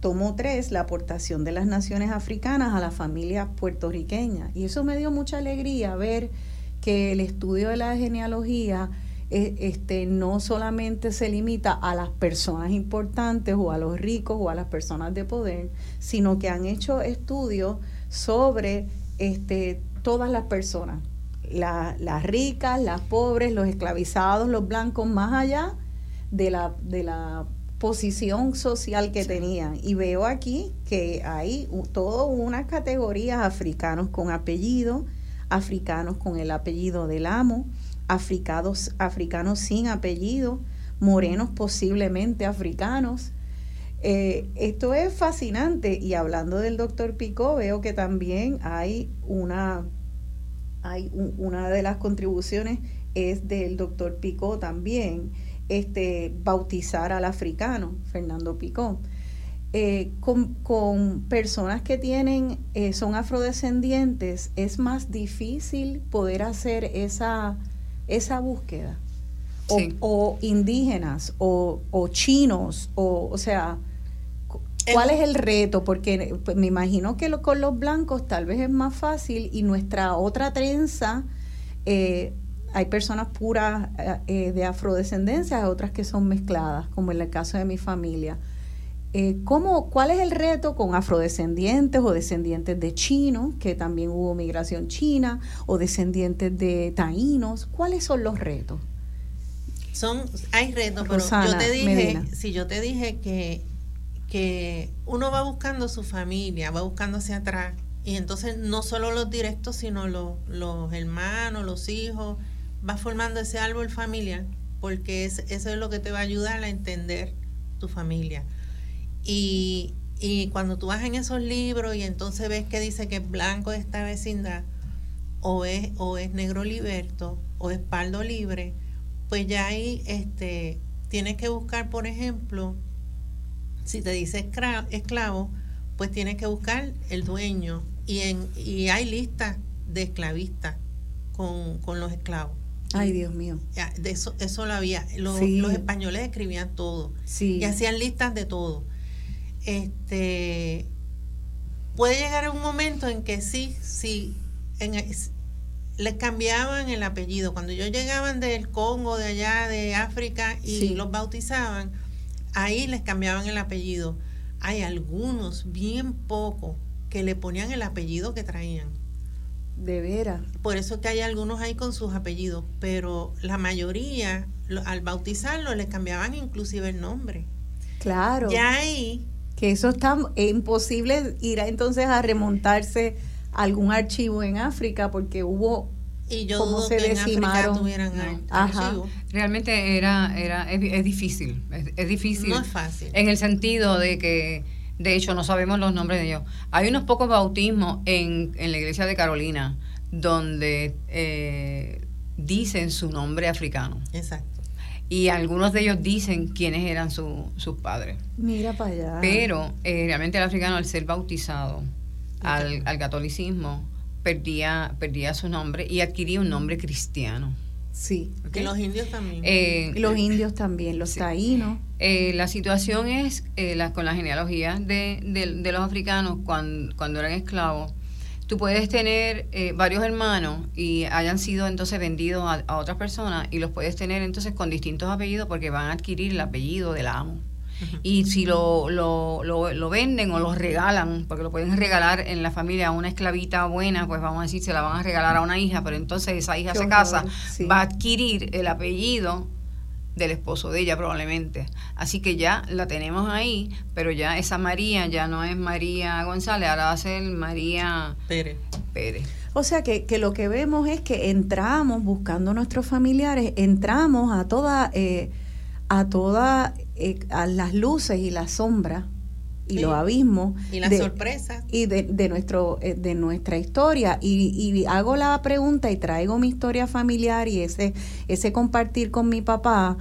tomo 3, la aportación de las naciones africanas a la familia puertorriqueña. Y eso me dio mucha alegría ver que el estudio de la genealogía este, no solamente se limita a las personas importantes o a los ricos o a las personas de poder, sino que han hecho estudios sobre este, todas las personas, las ricas, las pobres, los esclavizados, los blancos, más allá de la, de la posición social que tenían. Y veo aquí que hay todas unas categorías africanos con apellido, africanos con el apellido del amo, africanos, africanos sin apellido, morenos posiblemente africanos. Eh, esto es fascinante y hablando del doctor Picó veo que también hay una, hay una de las contribuciones es del doctor Picó también, este, bautizar al africano, Fernando Picó. Eh, con, personas que tienen, eh, son afrodescendientes, es más difícil poder hacer esa, esa búsqueda. O, indígenas, o, o chinos, o, o sea, ¿Cuál es el reto? Porque pues, me imagino que con los blancos tal vez es más fácil y nuestra otra trenza, eh, hay personas puras eh, de afrodescendencia, otras que son mezcladas, como en el caso de mi familia. Eh, ¿cómo, ¿Cuál es el reto con afrodescendientes o descendientes de chinos, que también hubo migración china, o descendientes de taínos? ¿Cuáles son los retos? Son, hay retos, pero yo te dije, si yo te dije que que uno va buscando su familia, va buscando hacia atrás. Y entonces no solo los directos, sino los, los hermanos, los hijos, va formando ese árbol familiar, porque es, eso es lo que te va a ayudar a entender tu familia. Y, y cuando tú vas en esos libros y entonces ves que dice que es blanco de esta vecindad, o es, o es negro liberto, o es pardo libre, pues ya ahí este, tienes que buscar, por ejemplo, si te dice esclavo, pues tienes que buscar el dueño. Y, en, y hay listas de esclavistas con, los esclavos. Ay, Dios mío. De eso, eso lo había. Los, los españoles escribían todo. Y hacían listas de todo. Este puede llegar un momento en que sí, sí, en, les cambiaban el apellido. Cuando ellos llegaban del Congo, de allá, de África, y los bautizaban, ahí les cambiaban el apellido. Hay algunos, bien pocos, que le ponían el apellido que traían. De veras. Por eso que hay algunos ahí con sus apellidos, pero la mayoría, al bautizarlo, les cambiaban inclusive el nombre. Claro. Ya ahí... Que eso está imposible ir entonces a remontarse a algún archivo en África porque hubo y yo dudo se que decimaron. tuvieran Realmente era, era, es, difícil, es, difícil. No es fácil. En el sentido de que, de hecho, no sabemos los nombres de ellos. Hay unos pocos bautismos en, en la iglesia de Carolina donde eh, dicen su nombre africano. Exacto. Y algunos de ellos dicen quiénes eran sus padres. Mira para allá. Pero eh, realmente el africano, al ser bautizado al, al catolicismo, perdía, perdía su nombre y adquiría un nombre cristiano. Sí. Que los indios también. Eh, los indios también, los taínos. Eh, la situación es eh, la, con la genealogía de, de, los africanos cuando, cuando eran esclavos. Tú puedes tener varios hermanos y hayan sido entonces vendidos a, a otras personas y los puedes tener entonces con distintos apellidos porque van a adquirir el apellido del amo. Y si lo, lo, lo, venden o lo regalan, porque lo pueden regalar en la familia a una esclavita buena, pues vamos a decir, se la van a regalar a una hija, pero entonces esa hija se casa, va a adquirir el apellido del esposo de ella probablemente. Así que ya la tenemos ahí, pero ya esa María ya no es María González, ahora va a ser María Pérez. Pérez. O sea que, que lo que vemos es que entramos buscando a nuestros familiares, entramos a toda, eh, a toda eh, a las luces y las sombras y los abismos y las sorpresas y de, de, nuestro eh, de nuestra historia y, y, hago la pregunta y traigo mi historia familiar y ese ese compartir con mi papá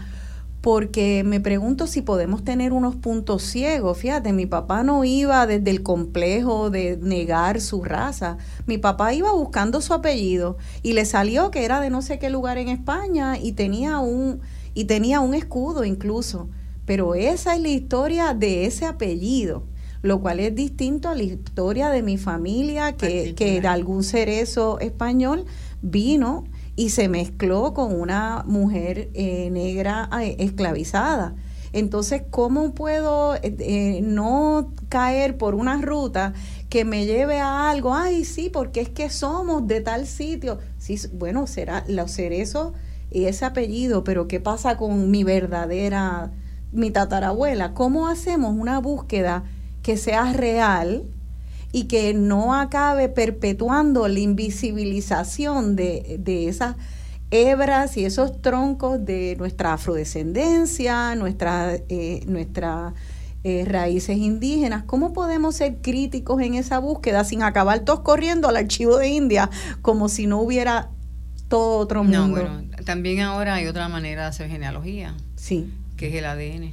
porque me pregunto si podemos tener unos puntos ciegos. Fíjate, mi papá no iba desde el complejo de negar su raza. Mi papá iba buscando su apellido y le salió que era de no sé qué lugar en España y tenía un y tenía un escudo incluso pero esa es la historia de ese apellido, lo cual es distinto a la historia de mi familia, que, que de algún cerezo español vino y se mezcló con una mujer eh, negra eh, esclavizada. Entonces, ¿cómo puedo eh, no caer por una ruta que me lleve a algo? Ay, sí, porque es que somos de tal sitio. Sí, bueno, será los cerezos y ese apellido, pero ¿qué pasa con mi verdadera, mi tatarabuela? ¿Cómo hacemos una búsqueda que sea real y que no acabe perpetuando la invisibilización de, de esas hebras y esos troncos de nuestra afrodescendencia, nuestra, eh, nuestra eh, raíces indígenas. ¿Cómo podemos ser críticos en esa búsqueda sin acabar todos corriendo al archivo de India como si no hubiera todo otro mundo? No, bueno, también ahora hay otra manera de hacer genealogía. Sí. Que es el ADN.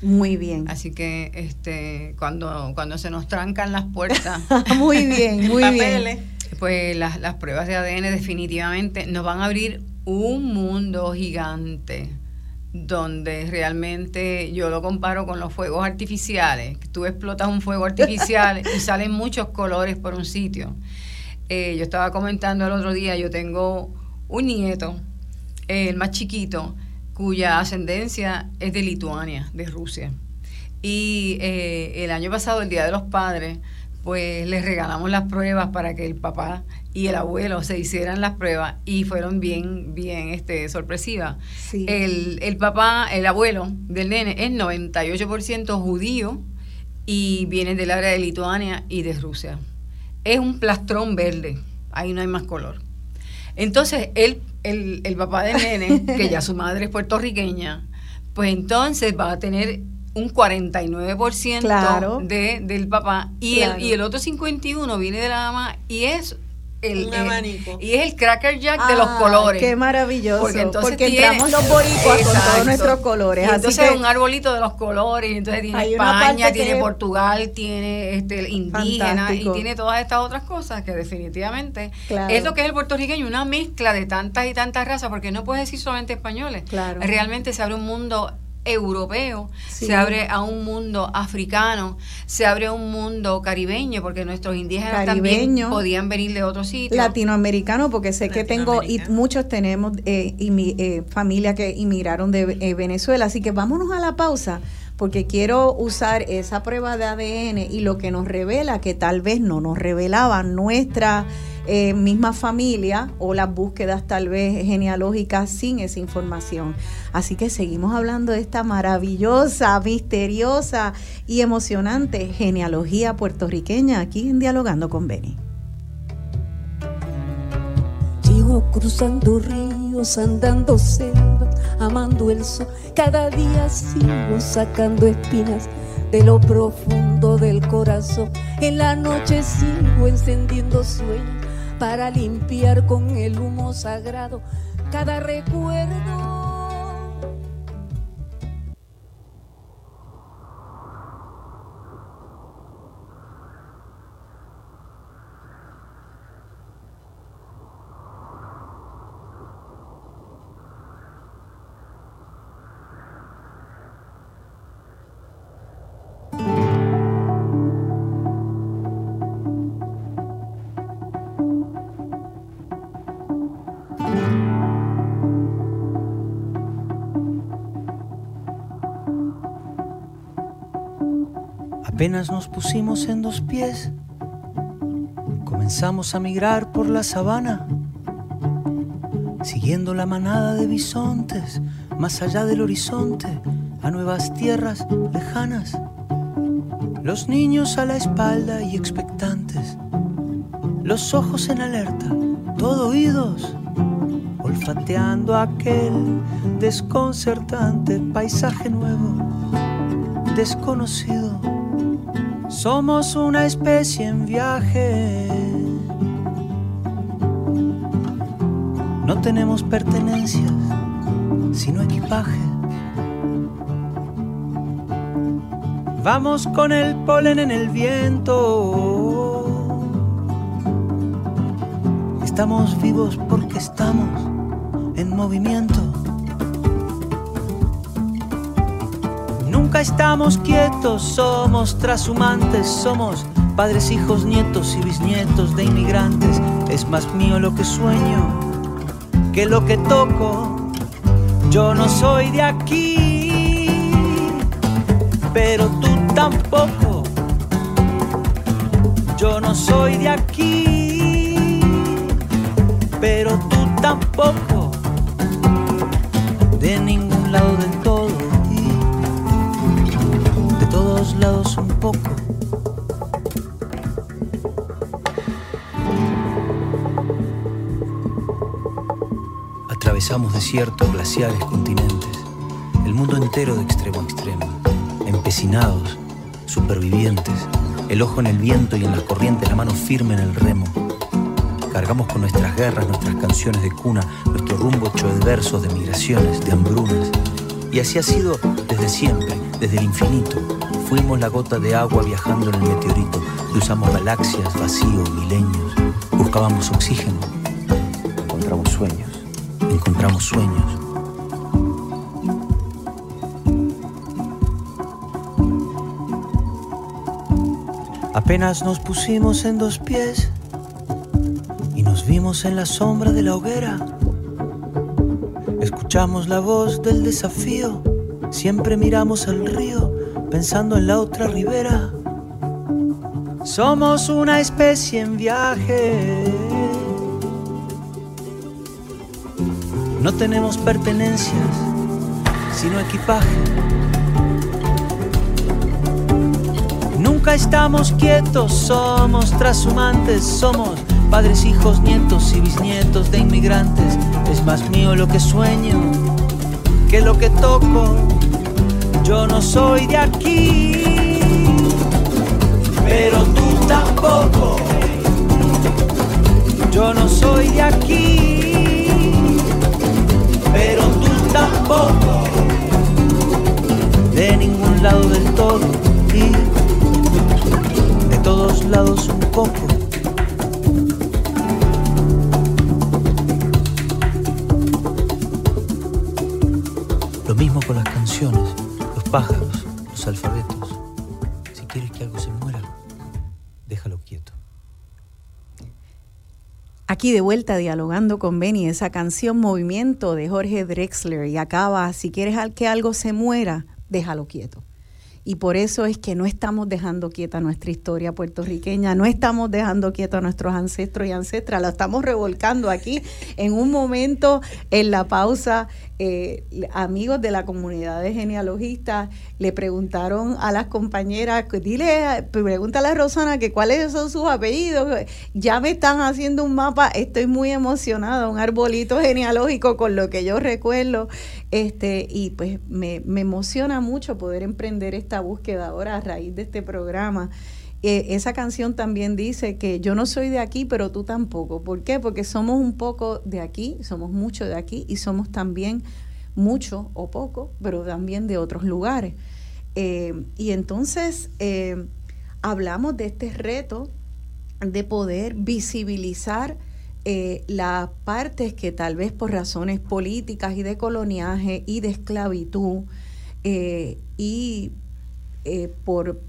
Muy bien. Así que este cuando cuando se nos trancan las puertas. muy bien, muy bien. Pues las, las pruebas de ADN definitivamente nos van a abrir un mundo gigante donde realmente yo lo comparo con los fuegos artificiales. Tú explotas un fuego artificial y salen muchos colores por un sitio. Eh, yo estaba comentando el otro día, yo tengo un nieto, el más chiquito, cuya ascendencia es de Lituania, de Rusia. Y eh, el año pasado, el Día de los Padres, pues les regalamos las pruebas para que el papá y el abuelo se hicieran las pruebas y fueron bien, bien este, sorpresivas. El, el papá, el abuelo del nene es 98% judío y viene del área de Lituania y de Rusia. Es un plastrón verde, ahí no hay más color. Entonces, él, el, el papá del nene, que ya su madre es puertorriqueña, pues entonces va a tener un 49% de, del papá y, el, y el otro 51% viene de la mamá y es el, un abanico. y es el cracker jack de los colores. Qué maravilloso. Porque entonces entramos los boricuas con todos nuestros colores. Y entonces es un arbolito de los colores. Entonces tiene España, tiene Portugal, tiene este indígena y tiene todas estas otras cosas que definitivamente es lo que es el puertorriqueño, una mezcla de tantas y tantas razas, porque no puedes decir solamente españoles. Realmente se abre un mundo europeo, se abre a un mundo africano, se abre a un mundo caribeño, porque nuestros indígenas también podían venir de otros sitios. Latinoamericano, porque sé que tengo, y muchos tenemos eh, eh, familia que inmigraron de eh, Venezuela, así que vámonos a la pausa porque quiero usar esa prueba de ADN y lo que nos revela que tal vez no nos revelaba nuestra eh, misma familia o las búsquedas tal vez genealógicas sin esa información. Así que seguimos hablando de esta maravillosa, misteriosa y emocionante genealogía puertorriqueña aquí en Dialogando con Beni. Sigo cruzando ríos, andando selvas, amando el sol. Cada día sigo sacando espinas de lo profundo del corazón. En la noche sigo encendiendo sueños para limpiar con el humo sagrado cada recuerdo. Apenas nos pusimos en dos pies, comenzamos a migrar por la sabana, siguiendo la manada de bisontes, más allá del horizonte, a nuevas tierras lejanas. Los niños a la espalda y expectantes, los ojos en alerta, todo oídos, olfateando aquel desconcertante paisaje nuevo, desconocido somos una especie en viaje. No tenemos pertenencias, sino equipaje. Vamos con el polen en el viento. Estamos vivos porque estamos en movimiento. Nunca estamos quietos, somos trashumantes, somos padres, hijos, nietos y bisnietos de inmigrantes. Es más mío lo que sueño que lo que toco. Yo no soy de aquí, pero tú tampoco. Yo no soy de aquí, pero tú tampoco. de ningún lado del Desiertos, glaciares, continentes, el mundo entero de extremo a extremo, empecinados, supervivientes, el ojo en el viento y en las corrientes, la mano firme en el remo. Cargamos con nuestras guerras, nuestras canciones de cuna, nuestro rumbo hecho de versos, de migraciones, de hambrunas. Y así ha sido desde siempre, desde el infinito. Fuimos la gota de agua viajando en el meteorito. Cruzamos galaxias, vacíos, milenios. Buscábamos oxígeno. Encontramos sueños encontramos sueños. Apenas nos pusimos en dos pies y nos vimos en la sombra de la hoguera. Escuchamos la voz del desafío, siempre miramos al río pensando en la otra ribera. Somos una especie en viaje No tenemos pertenencias, sino equipaje. Nunca estamos quietos, somos trashumantes, somos padres, hijos, nietos y bisnietos de inmigrantes. Es más mío lo que sueño que lo que toco. Yo no soy de aquí, pero tú tampoco. Yo no soy de aquí pero tú tampoco. De ningún lado del todo y de todos lados un poco. Lo mismo con las canciones, los pájaros, Aquí de vuelta dialogando con Benny, esa canción Movimiento de Jorge Drexler y acaba, si quieres que algo se muera, déjalo quieto. Y por eso es que no estamos dejando quieta nuestra historia puertorriqueña, no estamos dejando quieta a nuestros ancestros y ancestras, la estamos revolcando aquí en un momento en la pausa eh, amigos de la comunidad de genealogistas le preguntaron a las compañeras, dile, pregúntale a Rosana que cuáles son sus apellidos. Ya me están haciendo un mapa, estoy muy emocionada, un arbolito genealógico con lo que yo recuerdo. Este, y pues me, me emociona mucho poder emprender esta búsqueda ahora a raíz de este programa. Eh, esa canción también dice que yo no soy de aquí, pero tú tampoco. ¿Por qué? Porque somos un poco de aquí, somos mucho de aquí y somos también mucho o poco, pero también de otros lugares. Eh, y entonces eh, hablamos de este reto de poder visibilizar las partes que tal vez por razones políticas y de coloniaje y de esclavitud y por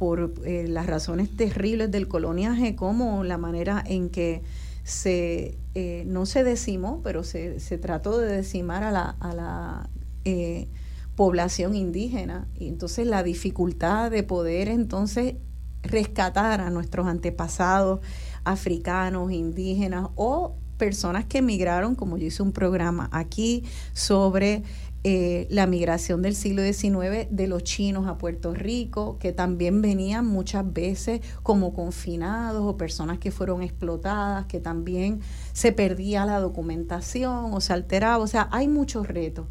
por eh, las razones terribles del coloniaje, como la manera en que se, eh, no se decimó, pero se, se, trató de decimar a la, a la eh, población indígena. Y entonces la dificultad de poder entonces rescatar a nuestros antepasados africanos, indígenas o personas que emigraron, como yo hice un programa aquí sobre eh, la migración del siglo XIX de los chinos a Puerto Rico, que también venían muchas veces como confinados o personas que fueron explotadas, que también se perdía la documentación o se alteraba. O sea, hay muchos retos.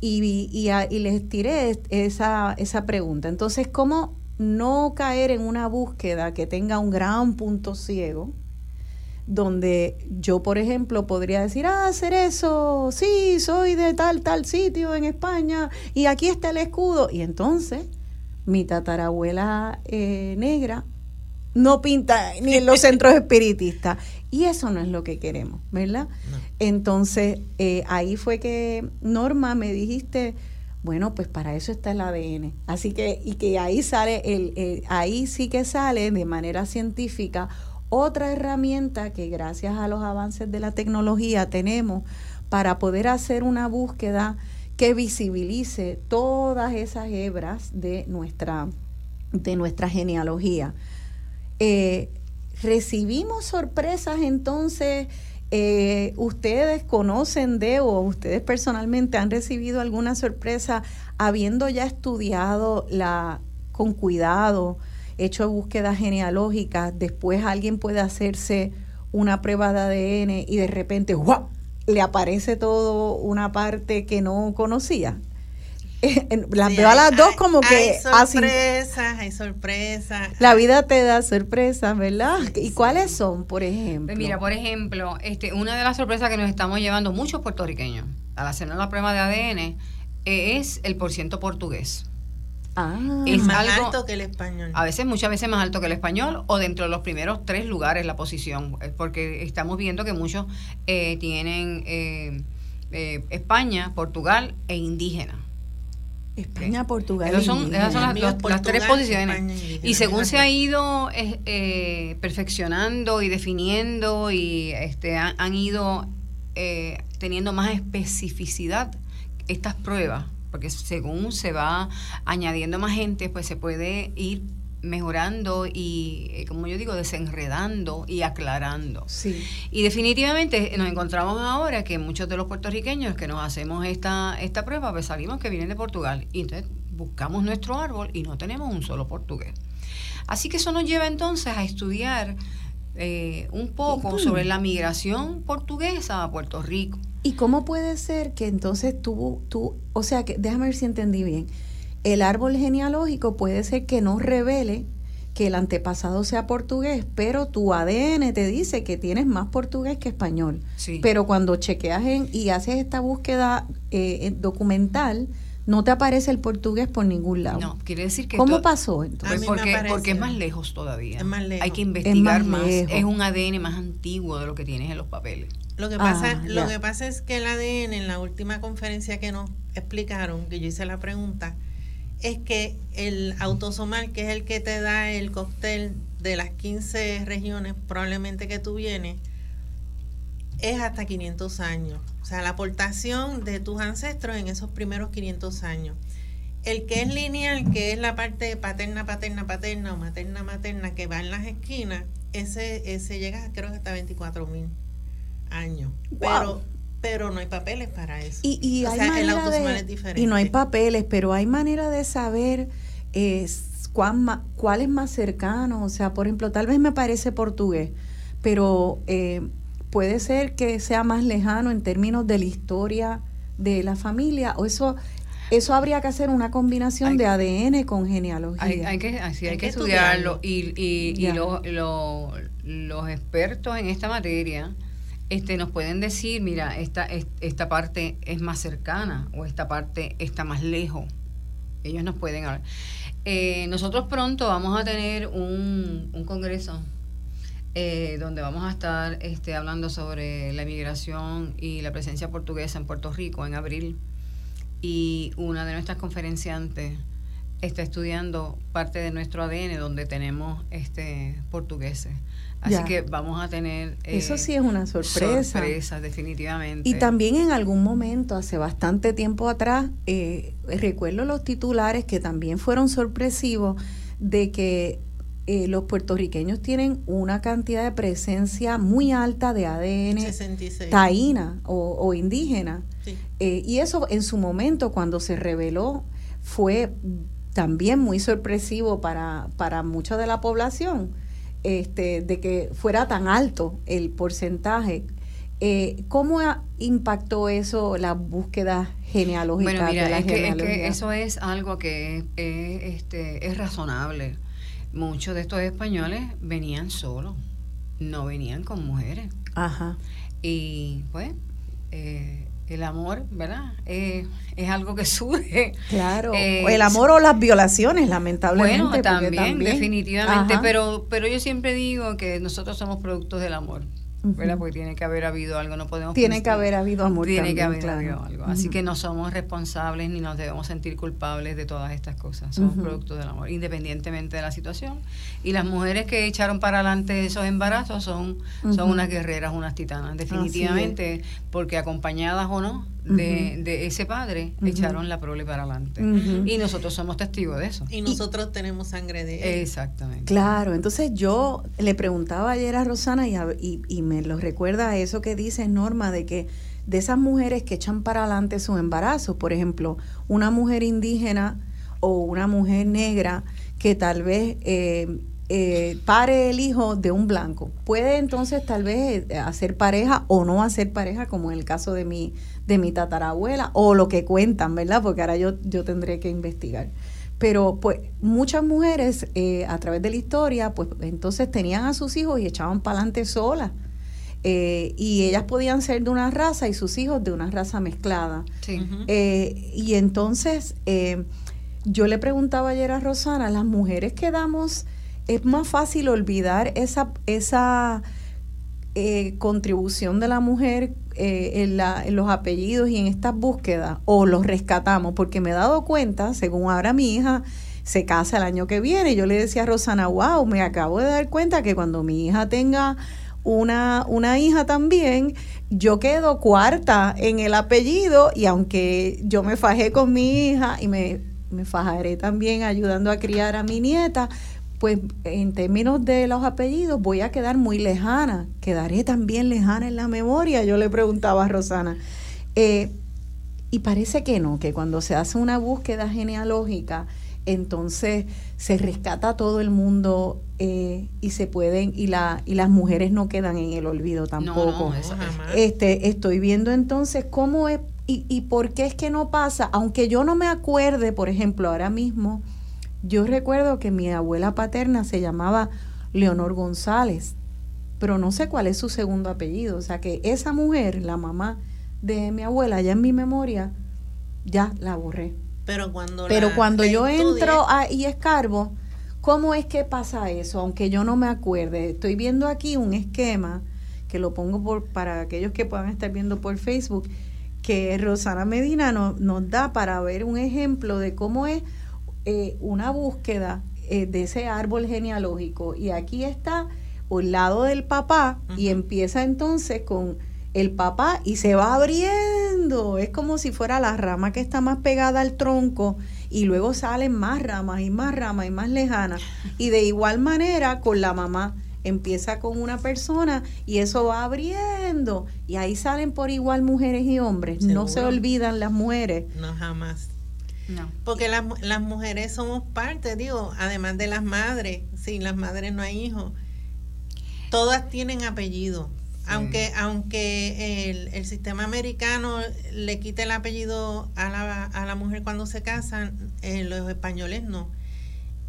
Y, y, les tiré esa, esa pregunta. Entonces, ¿cómo no caer en una búsqueda que tenga un gran punto ciego? Donde yo, por ejemplo, podría decir, ah, hacer eso, sí, soy de tal, tal sitio en España y aquí está el escudo. Y entonces mi tatarabuela eh, negra no pinta ni en los centros espiritistas. Y eso no es lo que queremos, ¿verdad? Entonces, eh, ahí fue que, Norma, me dijiste, bueno, pues para eso está el ADN. Así que, y que ahí sale, el ahí sí que sale de manera científica otra herramienta que gracias a los avances de la tecnología tenemos para poder hacer una búsqueda que visibilice todas esas hebras de nuestra, de nuestra genealogía. Eh, recibimos sorpresas entonces eh, ¿ustedes conocen de o ustedes personalmente han recibido alguna sorpresa habiendo ya estudiado la con cuidado, hecho búsquedas genealógicas, después alguien puede hacerse una prueba de ADN y de repente ¡guau! le aparece todo una parte que no conocía? las veo a las dos como que hay sorpresas, hay sorpresas. La vida te da sorpresas, ¿verdad? ¿Y cuáles son, por ejemplo? Pues mira, por ejemplo, este, una de las sorpresas que nos estamos llevando muchos puertorriqueños al hacernos la prueba de ADN es el porciento portugués. Ah, es más alto que el español. A veces, muchas veces más alto que el español o dentro de los primeros tres lugares la posición, eh, porque estamos viendo que muchos eh, tienen eh, España, Portugal e indígena. España, Portugal. Esas son, esas son las, tres posiciones. y según se ha ido eh, eh, perfeccionando y definiendo y este, han, ido eh, teniendo más especificidad estas pruebas, porque según se va añadiendo más gente, pues se puede ir mejorando y, eh, como yo digo, desenredando y aclarando. Sí. Y definitivamente nos encontramos ahora que muchos de los puertorriqueños que nos hacemos esta, esta prueba, pues salimos que vienen de Portugal. Y entonces buscamos nuestro árbol y no tenemos un solo portugués. Así que eso nos lleva entonces a estudiar eh, un poco sobre la migración portuguesa a Puerto Rico. ¿Y cómo puede ser que entonces tú, tú o sea, que déjame ver si entendí bien, el árbol genealógico puede ser que no revele que el antepasado sea portugués, pero tu ADN te dice que tienes más portugués que español. Pero cuando chequeas en, y haces esta búsqueda eh, documental, no te aparece el portugués por ningún lado. No, quiere decir que... ¿Cómo pasó entonces? Porque, porque, es más lejos todavía. Es más lejos. Hay que investigar más. Es un ADN más antiguo de lo que tienes en los papeles. Lo que pasa, ah, lo que pasa es que el ADN en la última conferencia que nos explicaron, que yo hice la pregunta, es que el autosomal, que es el que te da el cóctel de las 15 regiones probablemente que tú vienes, es hasta 500 años. O sea, la aportación de tus ancestros en esos primeros 500 años. El que es lineal, que es la parte paterna, paterna, paterna o materna, materna, que va en las esquinas, ese, ese llega creo que hasta 24 mil años. Pero pero no hay papeles para eso. Y, o sea, el autosomal es diferente. Y no hay papeles, pero hay manera de saber eh, cuán cuál es más cercano. O sea, por ejemplo, tal vez me parece portugués, pero eh, puede ser que sea más lejano en términos de la historia de la familia, o eso eso habría que hacer una combinación de ADN con genealogía. Hay, que, así hay, que, estudiarlo. Y, y, los expertos en esta materia este, nos pueden decir, mira, esta, esta parte es más cercana o esta parte está más lejos. Ellos nos pueden hablar. Eh, nosotros pronto vamos a tener un, un congreso eh, donde vamos a estar este, hablando sobre la inmigración y la presencia portuguesa en Puerto Rico en abril. Y una de nuestras conferenciantes está estudiando parte de nuestro ADN donde tenemos este portugueses. Así que vamos a tener... Eh, Eso sí es una sorpresa. Sorpresa, definitivamente. Y también en algún momento, hace bastante tiempo atrás, eh, recuerdo los titulares que también fueron sorpresivos de que eh, los puertorriqueños tienen una cantidad de presencia muy alta de ADN taína o, indígena. y eso en su momento, cuando se reveló, fue también muy sorpresivo para, para mucha de la población este, de que fuera tan alto el porcentaje. Eh, ¿Cómo impactó eso la búsqueda genealógica? Bueno, mira, es, que, eso es algo que este, es razonable. Muchos de estos españoles venían solos, no venían con mujeres. Ajá. Y pues eh, el amor, ¿verdad? Eh, es algo que surge. Claro. Eh, el amor o las violaciones, lamentablemente. Bueno, también, definitivamente. Pero, pero yo siempre digo que nosotros somos productos del amor. Porque tiene que haber habido algo, no podemos... Tiene que haber habido amor. Tiene que haber habido algo. Así que no somos responsables ni nos debemos sentir culpables de todas estas cosas. Somos productos del amor, independientemente de la situación. Y las mujeres que echaron para adelante esos embarazos son, son unas guerreras, unas titanas, definitivamente, porque acompañadas o no, de, ese padre echaron la prole para adelante. Y nosotros somos testigos de eso. Y nosotros tenemos sangre de él. Exactamente. Claro, entonces yo le preguntaba ayer a Rosana y, y, me lo recuerda a eso que dice Norma de que de esas mujeres que echan para adelante su embarazo, por ejemplo, una mujer indígena o una mujer negra que tal vez eh, eh, pare el hijo de un blanco. Puede entonces tal vez eh, hacer pareja o no hacer pareja, como en el caso de mi, de mi tatarabuela, o lo que cuentan, ¿verdad? Porque ahora yo, yo tendré que investigar. Pero pues muchas mujeres eh, a través de la historia, pues entonces tenían a sus hijos y echaban para adelante solas. y ellas podían ser de una raza y sus hijos de una raza mezclada. y entonces yo le preguntaba ayer a Rosana, las mujeres que damos es más fácil olvidar esa, esa eh, contribución de la mujer eh, en, la, en, los apellidos y en estas búsquedas, o los rescatamos, porque me he dado cuenta, según ahora mi hija se casa el año que viene, yo le decía a Rosana, wow, me acabo de dar cuenta que cuando mi hija tenga una, una hija también, yo quedo cuarta en el apellido y aunque yo me fajé con mi hija y me, me fajaré también ayudando a criar a mi nieta, pues en términos de los apellidos voy a quedar muy lejana, quedaré también lejana en la memoria, yo le preguntaba a Rosana. Eh, y parece que no, que cuando se hace una búsqueda genealógica, entonces se rescata a todo el mundo eh, y se pueden y la y las mujeres no quedan en el olvido tampoco. este estoy viendo entonces cómo es y, y por qué es que no pasa, aunque yo no me acuerde, por ejemplo, ahora mismo yo recuerdo que mi abuela paterna se llamaba Leonor González, pero no sé cuál es su segundo apellido. O sea que esa mujer, la mamá de mi abuela, ya en mi memoria, ya la borré. Pero cuando, pero cuando yo entro y escarbo, ¿cómo es que pasa eso? Aunque yo no me acuerde. Estoy viendo aquí un esquema que lo pongo por, para aquellos que puedan estar viendo por Facebook, que Rosana Medina nos da para ver un ejemplo de cómo es eh, una búsqueda eh, de ese árbol genealógico y aquí está un lado del papá y empieza entonces con el papá y se va abriendo. Es como si fuera la rama que está más pegada al tronco y luego salen más ramas y más ramas y más lejanas. Y de igual manera con la mamá empieza con una persona y eso va abriendo y ahí salen por igual mujeres y hombres. No se olvidan las mujeres. No, jamás. No. Porque las, las mujeres somos parte, digo, además de las madres, sin las madres no hay hijos. Todas tienen apellido. Aunque, aunque el, el, sistema americano le quite el apellido a la, a la mujer cuando se casan, eh, los españoles no.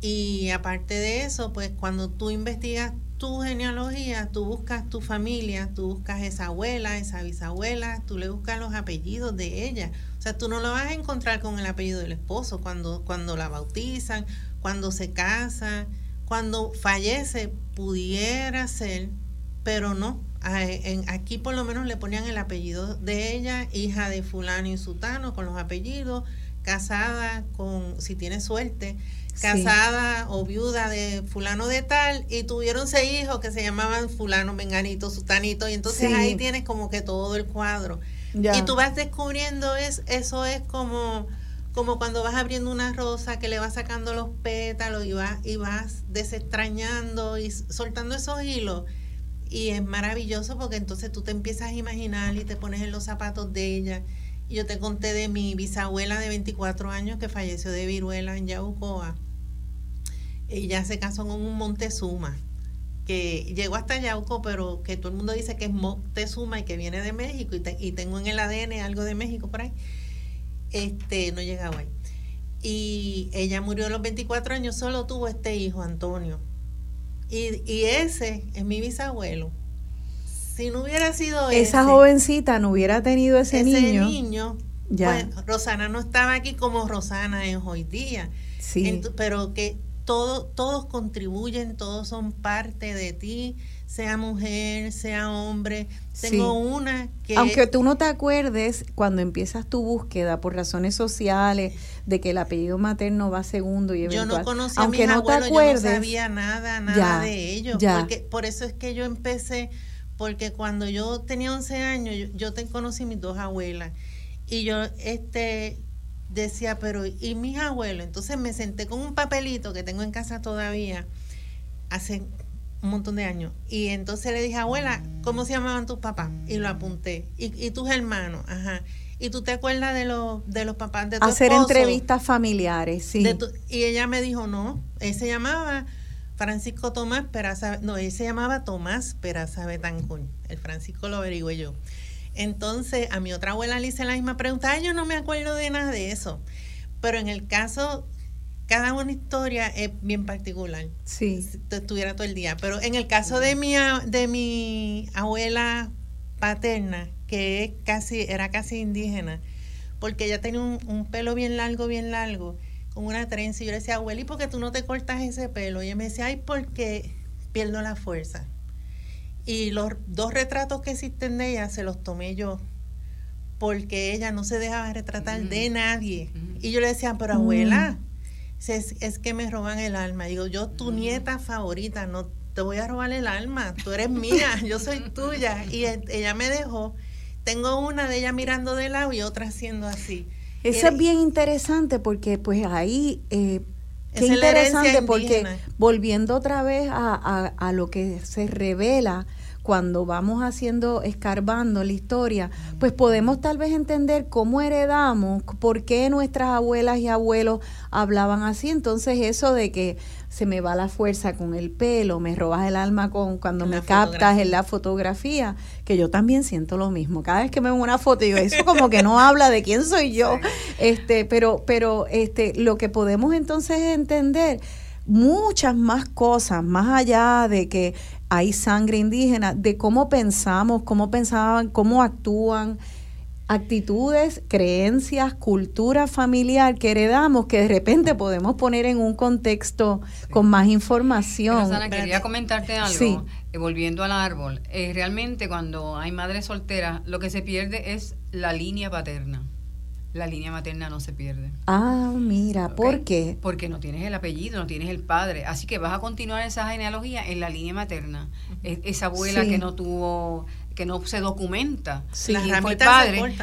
Y aparte de eso, pues cuando tú investigas tu genealogía, tú buscas tu familia, tú buscas esa abuela, esa bisabuela, tú le buscas los apellidos de ella. O sea, tú no lo vas a encontrar con el apellido del esposo cuando, cuando la bautizan, cuando se casa, cuando fallece, pudiera ser, pero no. Aquí por lo menos le ponían el apellido de ella, hija de fulano y sutano, con los apellidos, casada con, si tiene suerte, casada o viuda de fulano de tal y tuvieron seis hijos que se llamaban fulano, menganito, sutanito y entonces ahí tienes como que todo el cuadro. Y tú vas descubriendo es, eso es como como cuando vas abriendo una rosa que le vas sacando los pétalos y vas y vas desestrañando y soltando esos hilos. Y es maravilloso porque entonces tú te empiezas a imaginar y te pones en los zapatos de ella. Y yo te conté de mi bisabuela de 24 años que falleció de viruela en Yaucoa ella se casó con un Montezuma, que llegó hasta Yauco, pero que todo el mundo dice que es Montezuma y que viene de México, y, tengo en el ADN algo de México por ahí. Este, no llegaba ahí. Y ella murió a los 24 años, solo tuvo este hijo, Antonio. Y, y ese es mi bisabuelo. Si no hubiera sido esa jovencita no hubiera tenido ese, niño, niño ya. Pues, Rosana no estaba aquí como Rosana es hoy día. Sí. pero que todo, todos contribuyen, todos son parte de ti, sea mujer, sea hombre. Tengo una que... Aunque tú no te acuerdes, cuando empiezas tu búsqueda por razones sociales, de que el apellido materno va segundo y eventual. Yo no conocía aunque a mis no abuelos, yo no sabía nada, nada de ellos. Porque, por eso es que yo empecé, porque cuando yo tenía 11 años, yo, te conocí mis dos abuelas Y yo este decía, pero ¿y mis abuelos? Entonces me senté con un papelito que tengo en casa todavía hace un montón de años. Y entonces le dije, abuela, ¿cómo se llamaban tus papás? Y lo apunté. ¿Y, tus hermanos? Ajá. ¿Y tú te acuerdas de los, de los papás de tu Hacer entrevistas familiares, sí. y ella me dijo, no, él se llamaba Francisco Tomás Peraza, no, él se llamaba Tomás Peraza Betancourt. El Francisco lo averigué yo. Entonces, a mi otra abuela le hice la misma pregunta. Ay, yo no me acuerdo de nada de eso. Pero en el caso, cada una historia es bien particular. Sí. Si estuviera todo el día. Pero en el caso de mi, de mi abuela paterna, que casi, era casi indígena, porque ella tenía un, pelo bien largo, bien largo, con una trenza. Y yo le decía, abuela, ¿y por qué tú no te cortas ese pelo? Y ella me decía, ay, porque pierdo la fuerza. Y los dos retratos que existen de ella se los tomé yo, porque ella no se dejaba retratar de nadie. Y yo le decía, pero abuela, es, es, que me roban el alma. Digo, yo tu nieta favorita, no te voy a robar el alma, tú eres mía, yo soy tuya. Y ella me dejó. Tengo una de ella mirando de lado y otra haciendo así. Eso es bien interesante porque pues ahí... Eh, Qué interesante porque volviendo otra vez a, a, lo que se revela cuando vamos haciendo, escarbando la historia, pues podemos tal vez entender cómo heredamos, por qué nuestras abuelas y abuelos hablaban así. Entonces eso de que se me va la fuerza con el pelo, me robas el alma con cuando me captas en la fotografía, que yo también siento lo mismo. Cada vez que me veo una foto digo, eso como que no habla de quién soy yo. Este, pero pero este lo que podemos entonces entender muchas más cosas, más allá de que hay sangre indígena, de cómo pensamos, cómo pensaban, cómo actúan, actitudes, creencias, cultura familiar que heredamos que de repente podemos poner en un contexto con más información. quería comentarte algo, eh, volviendo al árbol. Eh, realmente cuando hay madres solteras, lo que se pierde es la línea paterna la línea materna no se pierde. Ah, mira, ¿por qué? Porque no tienes el apellido, no tienes el padre. Así que vas a continuar esa genealogía en la línea materna. esa abuela que no tuvo que no se documenta sí. quién fue el padre.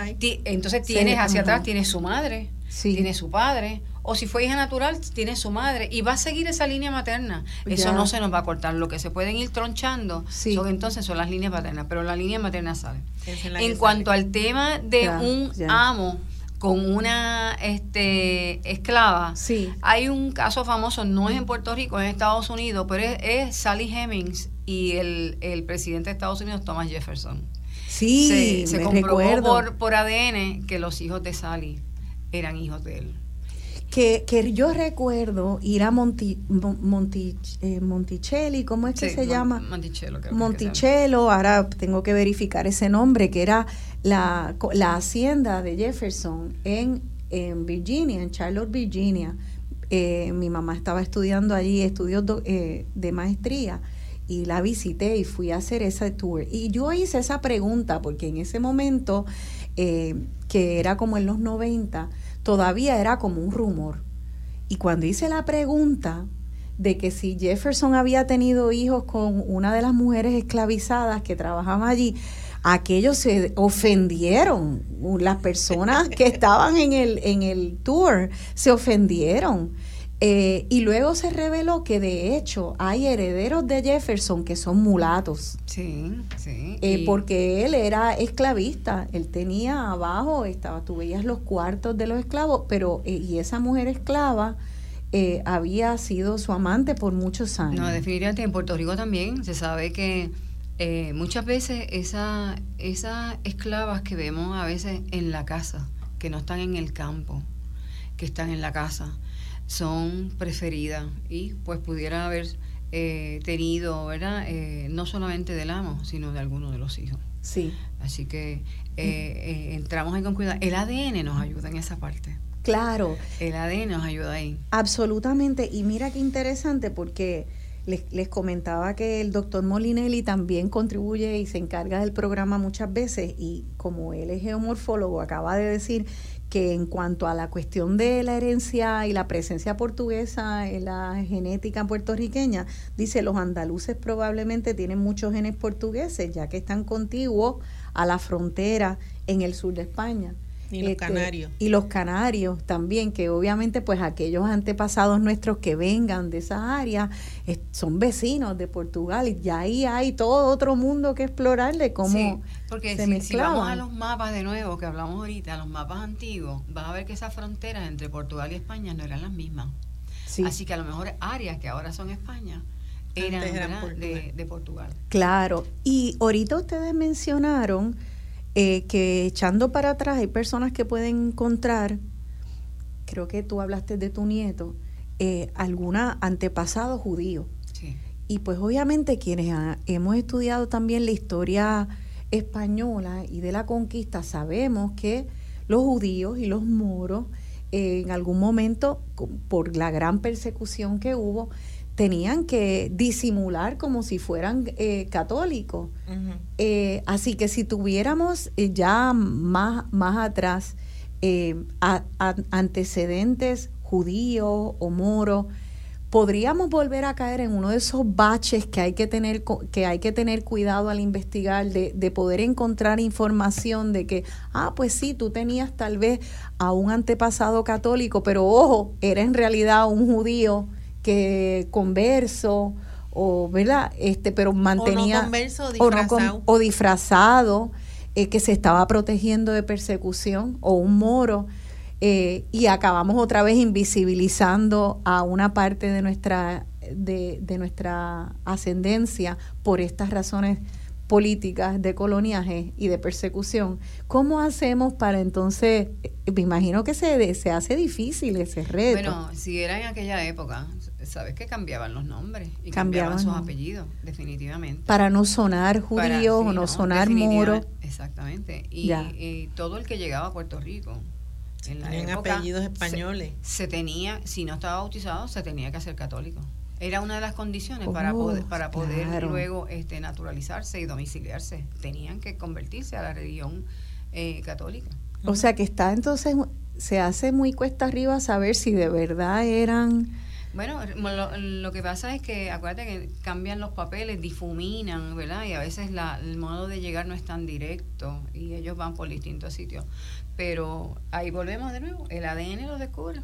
Entonces tienes hacia atrás, tienes su madre, sí. tiene su padre, o si fue hija natural, tiene su madre, y va a seguir esa línea materna. Eso no se nos va a cortar. Lo que se pueden ir tronchando son entonces son las líneas paternas, pero la línea materna sale. En cuanto al tema de un amo con una este, esclava. Sí. Hay un caso famoso, no es en Puerto Rico, es en Estados Unidos, pero es, Sally Hemings y el, presidente de Estados Unidos, Thomas Jefferson. Sí, se, comprobó por, por ADN que los hijos de Sally eran hijos de él que, que yo recuerdo ir a Monti, Monti, eh, Monticelli, ¿cómo es que se llama? Monticello. Monticello, ahora tengo que verificar ese nombre, que era la, la hacienda de Jefferson en, en Virginia, en Charlotte, Virginia. Eh, mi mamá estaba estudiando allí estudios eh, de maestría y la visité y fui a hacer ese tour. Y yo hice esa pregunta porque en ese momento, que era como en los 90, todavía era como un rumor. Y cuando hice la pregunta de que si Jefferson había tenido hijos con una de las mujeres esclavizadas que trabajaban allí, aquellos se ofendieron. Las personas que estaban en el, en el tour se ofendieron. Eh, y luego se reveló que de hecho hay herederos de Jefferson que son mulatos. Sí, sí. Eh, porque él era esclavista, él tenía abajo, estaba, tú veías los cuartos de los esclavos, pero eh, y esa mujer esclava había sido su amante por muchos años. No, definitivamente en Puerto Rico también se sabe que muchas veces esa, esas esclavas que vemos a veces en la casa, que no están en el campo, que están en la casa, son preferidas y pues pudiera haber eh, tenido, ¿verdad? Eh, no solamente del amo, sino de alguno de los hijos. Sí. Así que eh, entramos ahí con cuidado. El ADN nos ayuda en esa parte. Claro. El ADN nos ayuda ahí. Absolutamente. Y mira qué interesante porque les, les comentaba que el doctor Molinelli también contribuye y se encarga del programa muchas veces y como él es geomorfólogo, acaba de decir que en cuanto a la cuestión de la herencia y la presencia portuguesa en la genética puertorriqueña, dice los andaluces probablemente tienen muchos genes portugueses, ya que están contiguos a la frontera en el sur de España. Y los Este, canarios. Y los canarios también, que obviamente pues aquellos antepasados nuestros que vengan de esas áreas eh, son vecinos de Portugal y ya ahí hay todo otro mundo que explorar de cómo Sí, porque se si, si vamos a mezclaban. los mapas de nuevo que hablamos ahorita, los mapas antiguos, vas a ver que esas fronteras entre Portugal y España no eran las mismas. Sí, Así que a lo mejor áreas que ahora son España eran, Antes eran ¿verdad? Portugal. De, de Portugal. claro. Y ahorita ustedes mencionaron eh, que echando para atrás hay personas que pueden encontrar, creo que tú hablaste de tu nieto, eh, alguna antepasado judío. Sí. Y pues obviamente quienes ha- hemos estudiado también la historia española y de la conquista sabemos que los judíos y los moros eh, en algún momento, por la gran persecución que hubo, tenían que disimular como si fueran eh, católicos. Eh, así que si tuviéramos eh, ya más, más atrás eh, a- a- antecedentes judíos o moros, podríamos volver a caer en uno de esos baches que hay que tener que hay que tener cuidado al investigar de, de poder encontrar información de que ah pues sí tú tenías tal vez a un antepasado católico pero ojo era en realidad un judío que converso o verdad este pero mantenía converso o o no con- disfrazado. o disfrazado eh, que se estaba protegiendo de persecución o un moro eh, y acabamos otra vez invisibilizando a una parte de nuestra de, de nuestra ascendencia por estas razones políticas de coloniaje y de persecución. ¿Cómo hacemos para entonces, eh, me imagino que se, se hace difícil ese reto? Bueno, si era en aquella época, sabes que cambiaban los nombres y Cambiaban cambiaban, sus apellidos, definitivamente. para no sonar judío sí, o no, no, sonar moro. Exactamente. Y, Ya. y todo el que llegaba a Puerto Rico en la Tenían época, apellidos se- españoles. Se, tenía, si no estaba bautizado, se tenía que hacer católico. Era una de las condiciones para poder, para poder claro. luego este, naturalizarse y domiciliarse. Tenían que convertirse a la religión eh, católica. O sea que está entonces, se hace muy cuesta arriba saber si de verdad eran... Bueno, lo, lo que pasa es que acuérdate que cambian los papeles, difuminan, ¿verdad? Y a veces la, el modo de llegar no es tan directo y ellos van por distintos sitios. Pero ahí volvemos de nuevo, el ADN lo descubre.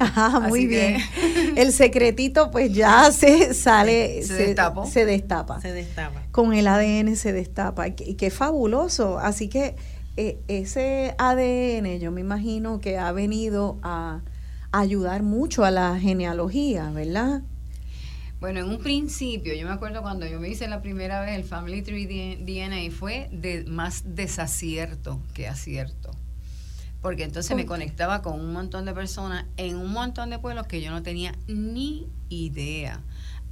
Ajá, muy que- bien. El secretito pues ya se sale, Se destapó. se destapa. Se destapa. Con el ADN se destapa. Y qué- y qué fabuloso. Así que eh, ese ADN yo me imagino que ha venido a ayudar mucho a la genealogía, ¿verdad? Bueno, en un principio, yo me acuerdo cuando yo me hice la primera vez el Family Tree DNA, fue de más desacierto que acierto. Porque entonces ¿Por me conectaba con un montón de personas en un montón de pueblos que yo no tenía ni idea.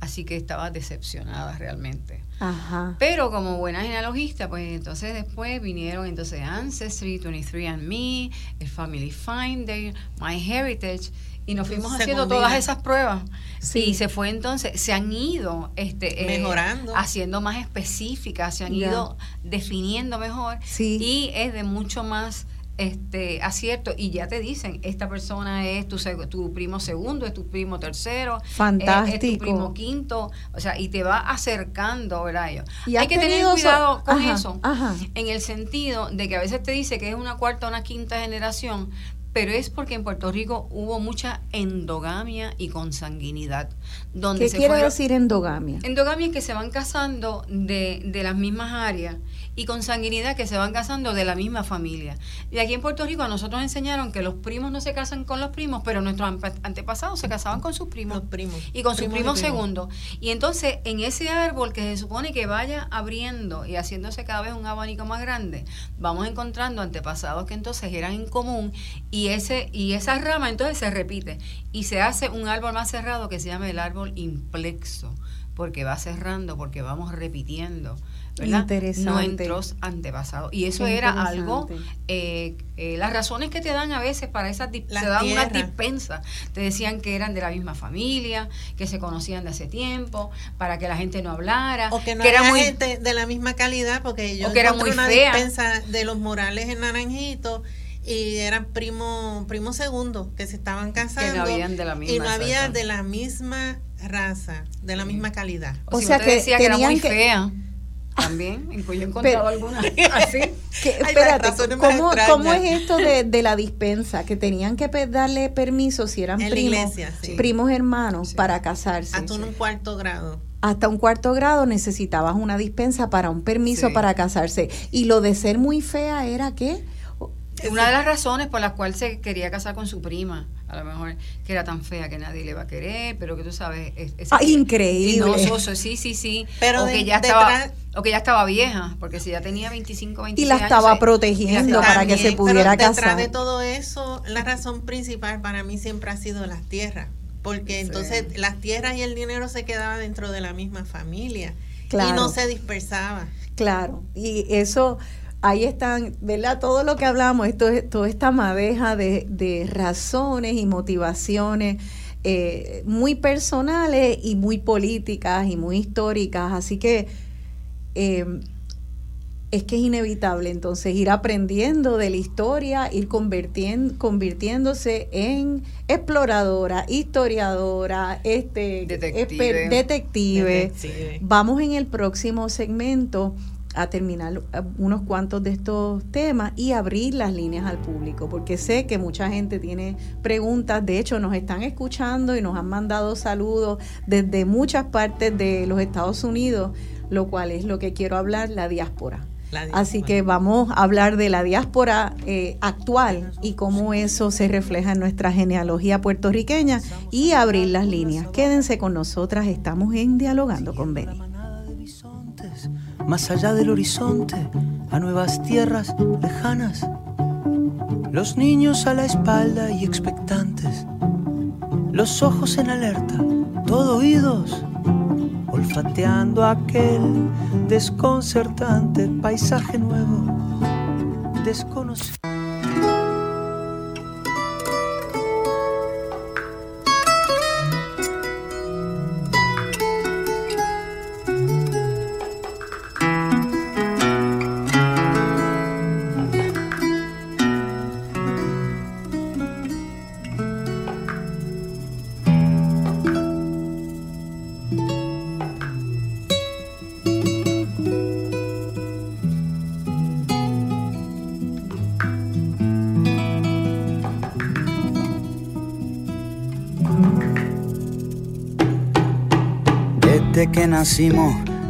Así que estaba decepcionada realmente. Ajá. Pero como buena genealogista, pues entonces después vinieron entonces Ancestry, 23andMe, el Family Finder, MyHeritage, y nos fuimos haciendo todas esas pruebas. Sí. Y se fue entonces, se han ido este, eh, Mejorando. haciendo más específicas, se han ido definiendo mejor Sí. y es de mucho más este acierto y ya te dicen esta persona es tu, tu primo segundo es tu primo tercero es- es, Fantástico. tu primo quinto o sea y te va acercando verdad ¿Y hay que tener so- cuidado con Ajá, eso ajá. en el sentido de que a veces te dice que es una cuarta o una quinta generación pero es porque en Puerto Rico hubo mucha endogamia y consanguinidad donde ¿Qué se quiere fueron- decir endogamia? Endogamia es que se van casando de, de las mismas áreas y consanguinidad que se van casando de la misma familia. Y aquí en Puerto Rico a nosotros nos enseñaron que los primos no se casan con los primos, pero nuestros ante- antepasados se casaban con sus primos. Los primos. Y con sus primos primos. segundos. Y entonces, en ese árbol que se supone que vaya abriendo y haciéndose cada vez un abanico más grande, vamos encontrando antepasados que entonces eran en común y ese y esa rama entonces se repite y se hace un árbol más cerrado que se llama el árbol implexo, porque va cerrando, porque vamos repitiendo. ¿Verdad? Interesante. Nuestros antepasados. Y eso era algo, eh, eh, las razones que te dan a veces para esas, te dan unas dispensas. Te decían que eran de la misma familia, que se conocían de hace tiempo, para que la gente no hablara. O que no era había muy, gente de la misma calidad, porque yo O que era muy una fea. dispensa de los Morales en Naranjito y eran primo primo segundo que se estaban casando habían de la misma, y no había exacto. de la misma raza, de la misma calidad. o sea no que decía que era muy que- fea. También, en yo he encontrado algunas así. espérate, ¿cómo, ¿cómo, es esto de, de, la dispensa? Que tenían que darle permiso si eran primos, primos hermanos para casarse. Hasta un cuarto grado. Hasta un cuarto grado necesitabas una dispensa para un permiso para casarse. Y lo de ser muy fea era qué? Una de las razones por las cuales se quería casar con su prima a lo mejor que era tan fea que nadie le va a querer, pero que tú sabes, es, ah, increíble. sí, sí, sí. Pero o, que ya estaba, o que ya estaba vieja, porque si ya tenía 25, 26 Y la estaba protegiendo para que se pudiera casar. Detrás de todo eso, la razón principal para mí siempre ha sido las tierras, porque entonces las tierras y el dinero se quedaban dentro de la misma familia y no se dispersaba. Claro, y eso ahí están, ¿verdad? Todo lo que hablamos, esto, toda esta madeja de, razones y motivaciones eh, muy personales y muy políticas y muy históricas. Así que em, es que es inevitable entonces ir aprendiendo de la historia, ir convirtiéndose en exploradora, historiadora, este, detective. detective. Vamos en el próximo segmento a terminar eh, unos cuantos de estos temas y abrir las líneas al público, porque sé que mucha gente tiene preguntas, de hecho nos están escuchando y nos han mandado saludos desde muchas partes de los Estados Unidos, lo cual es lo que quiero hablar, la diáspora. Así que vamos a hablar de la diáspora eh, actual y cómo eso se refleja en nuestra genealogía puertorriqueña y abrir las líneas. Quédense con nosotras, estamos en Dialogando con Benny más allá del horizonte, a nuevas tierras lejanas. Los niños a la espalda y expectantes, los ojos en alerta, todo oídos, olfateando aquel desconcertante paisaje nuevo, desconocido.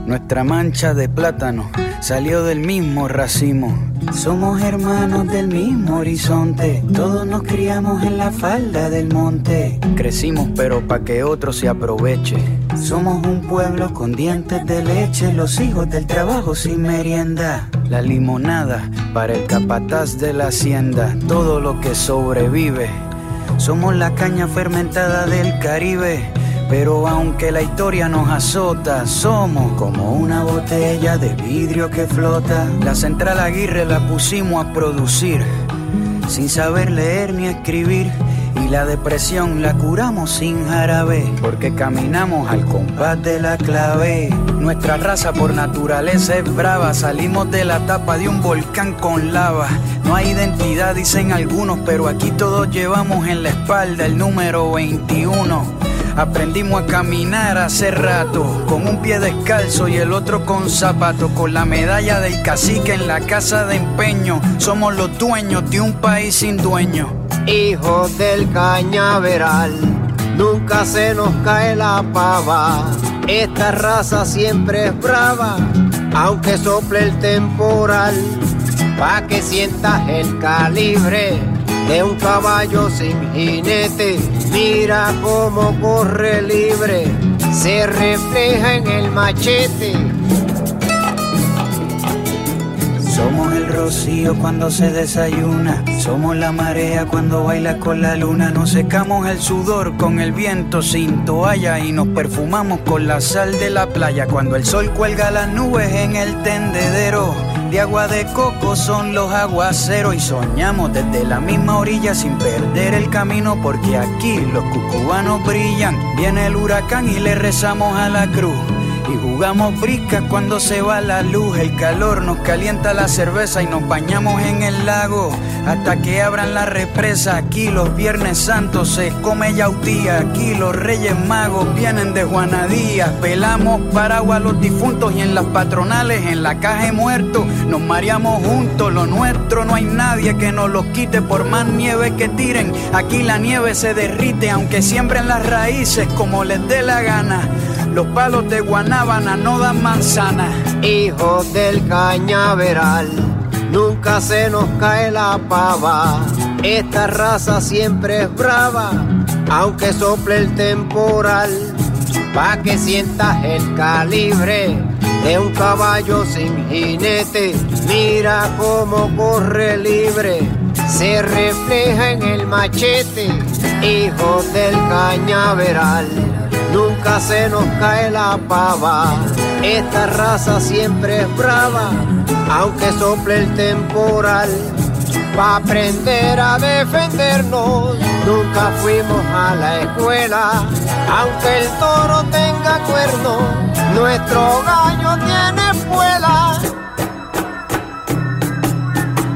Nuestra mancha de plátano salió del mismo racimo. Somos hermanos del mismo horizonte, todos nos criamos en la falda del monte. Crecimos pero pa' que otro se aproveche. Somos un pueblo con dientes de leche, los hijos del trabajo sin merienda. La limonada para el capataz de la hacienda, todo lo que sobrevive. Somos la caña fermentada del Caribe pero aunque la historia nos azota, somos como una botella de vidrio que flota. La central Aguirre la pusimos a producir, sin saber leer ni escribir. Y la depresión la curamos sin jarabe, porque caminamos al compás de la clave. Nuestra raza por naturaleza es brava, salimos de la tapa de un volcán con lava. No hay identidad, dicen algunos, pero aquí todos llevamos en la espalda el número 21. Aprendimos a caminar hace rato, con un pie descalzo y el otro con zapato, con la medalla del cacique en la casa de empeño. Somos los dueños de un país sin dueño. Hijos del cañaveral, nunca se nos cae la pava. Esta raza siempre es brava, aunque sople el temporal, pa' que sientas el calibre de un caballo sin jinete. Mira cómo corre libre, se refleja en el machete. Somos el rocío cuando se desayuna, somos la marea cuando baila con la luna, nos secamos el sudor con el viento sin toalla y nos perfumamos con la sal de la playa cuando el sol cuelga las nubes en el tendedero de agua de coco son los aguaceros y soñamos desde la misma orilla sin perder el camino porque aquí los cucubanos brillan. Viene el huracán y le rezamos a la cruz. Jugamos briscas cuando se va la luz, el calor nos calienta la cerveza y nos bañamos en el lago. hasta que abran la represa. Aquí los Viernes Santos se come yautía, aquí los Reyes Magos vienen de Juanadías. Pelamos paraguas los difuntos y en las patronales, en la caja de muertos, nos mareamos juntos. Lo nuestro no hay nadie que nos lo quite por más nieve que tiren. Aquí la nieve se derrite, aunque siembren las raíces como les dé la gana. Los palos de Guanábana no dan manzana. Hijos del cañaveral, nunca se nos cae la pava. Esta raza siempre es brava, aunque sople el temporal. Pa' que sientas el calibre de un caballo sin jinete. Mira cómo corre libre, se refleja en el machete. Hijos del cañaveral nunca se nos cae la pava. Esta raza siempre es brava, aunque sople el temporal. Pa' aprender a defendernos, nunca fuimos a la escuela. Aunque el toro tenga cuerno, nuestro gallo tiene espuela.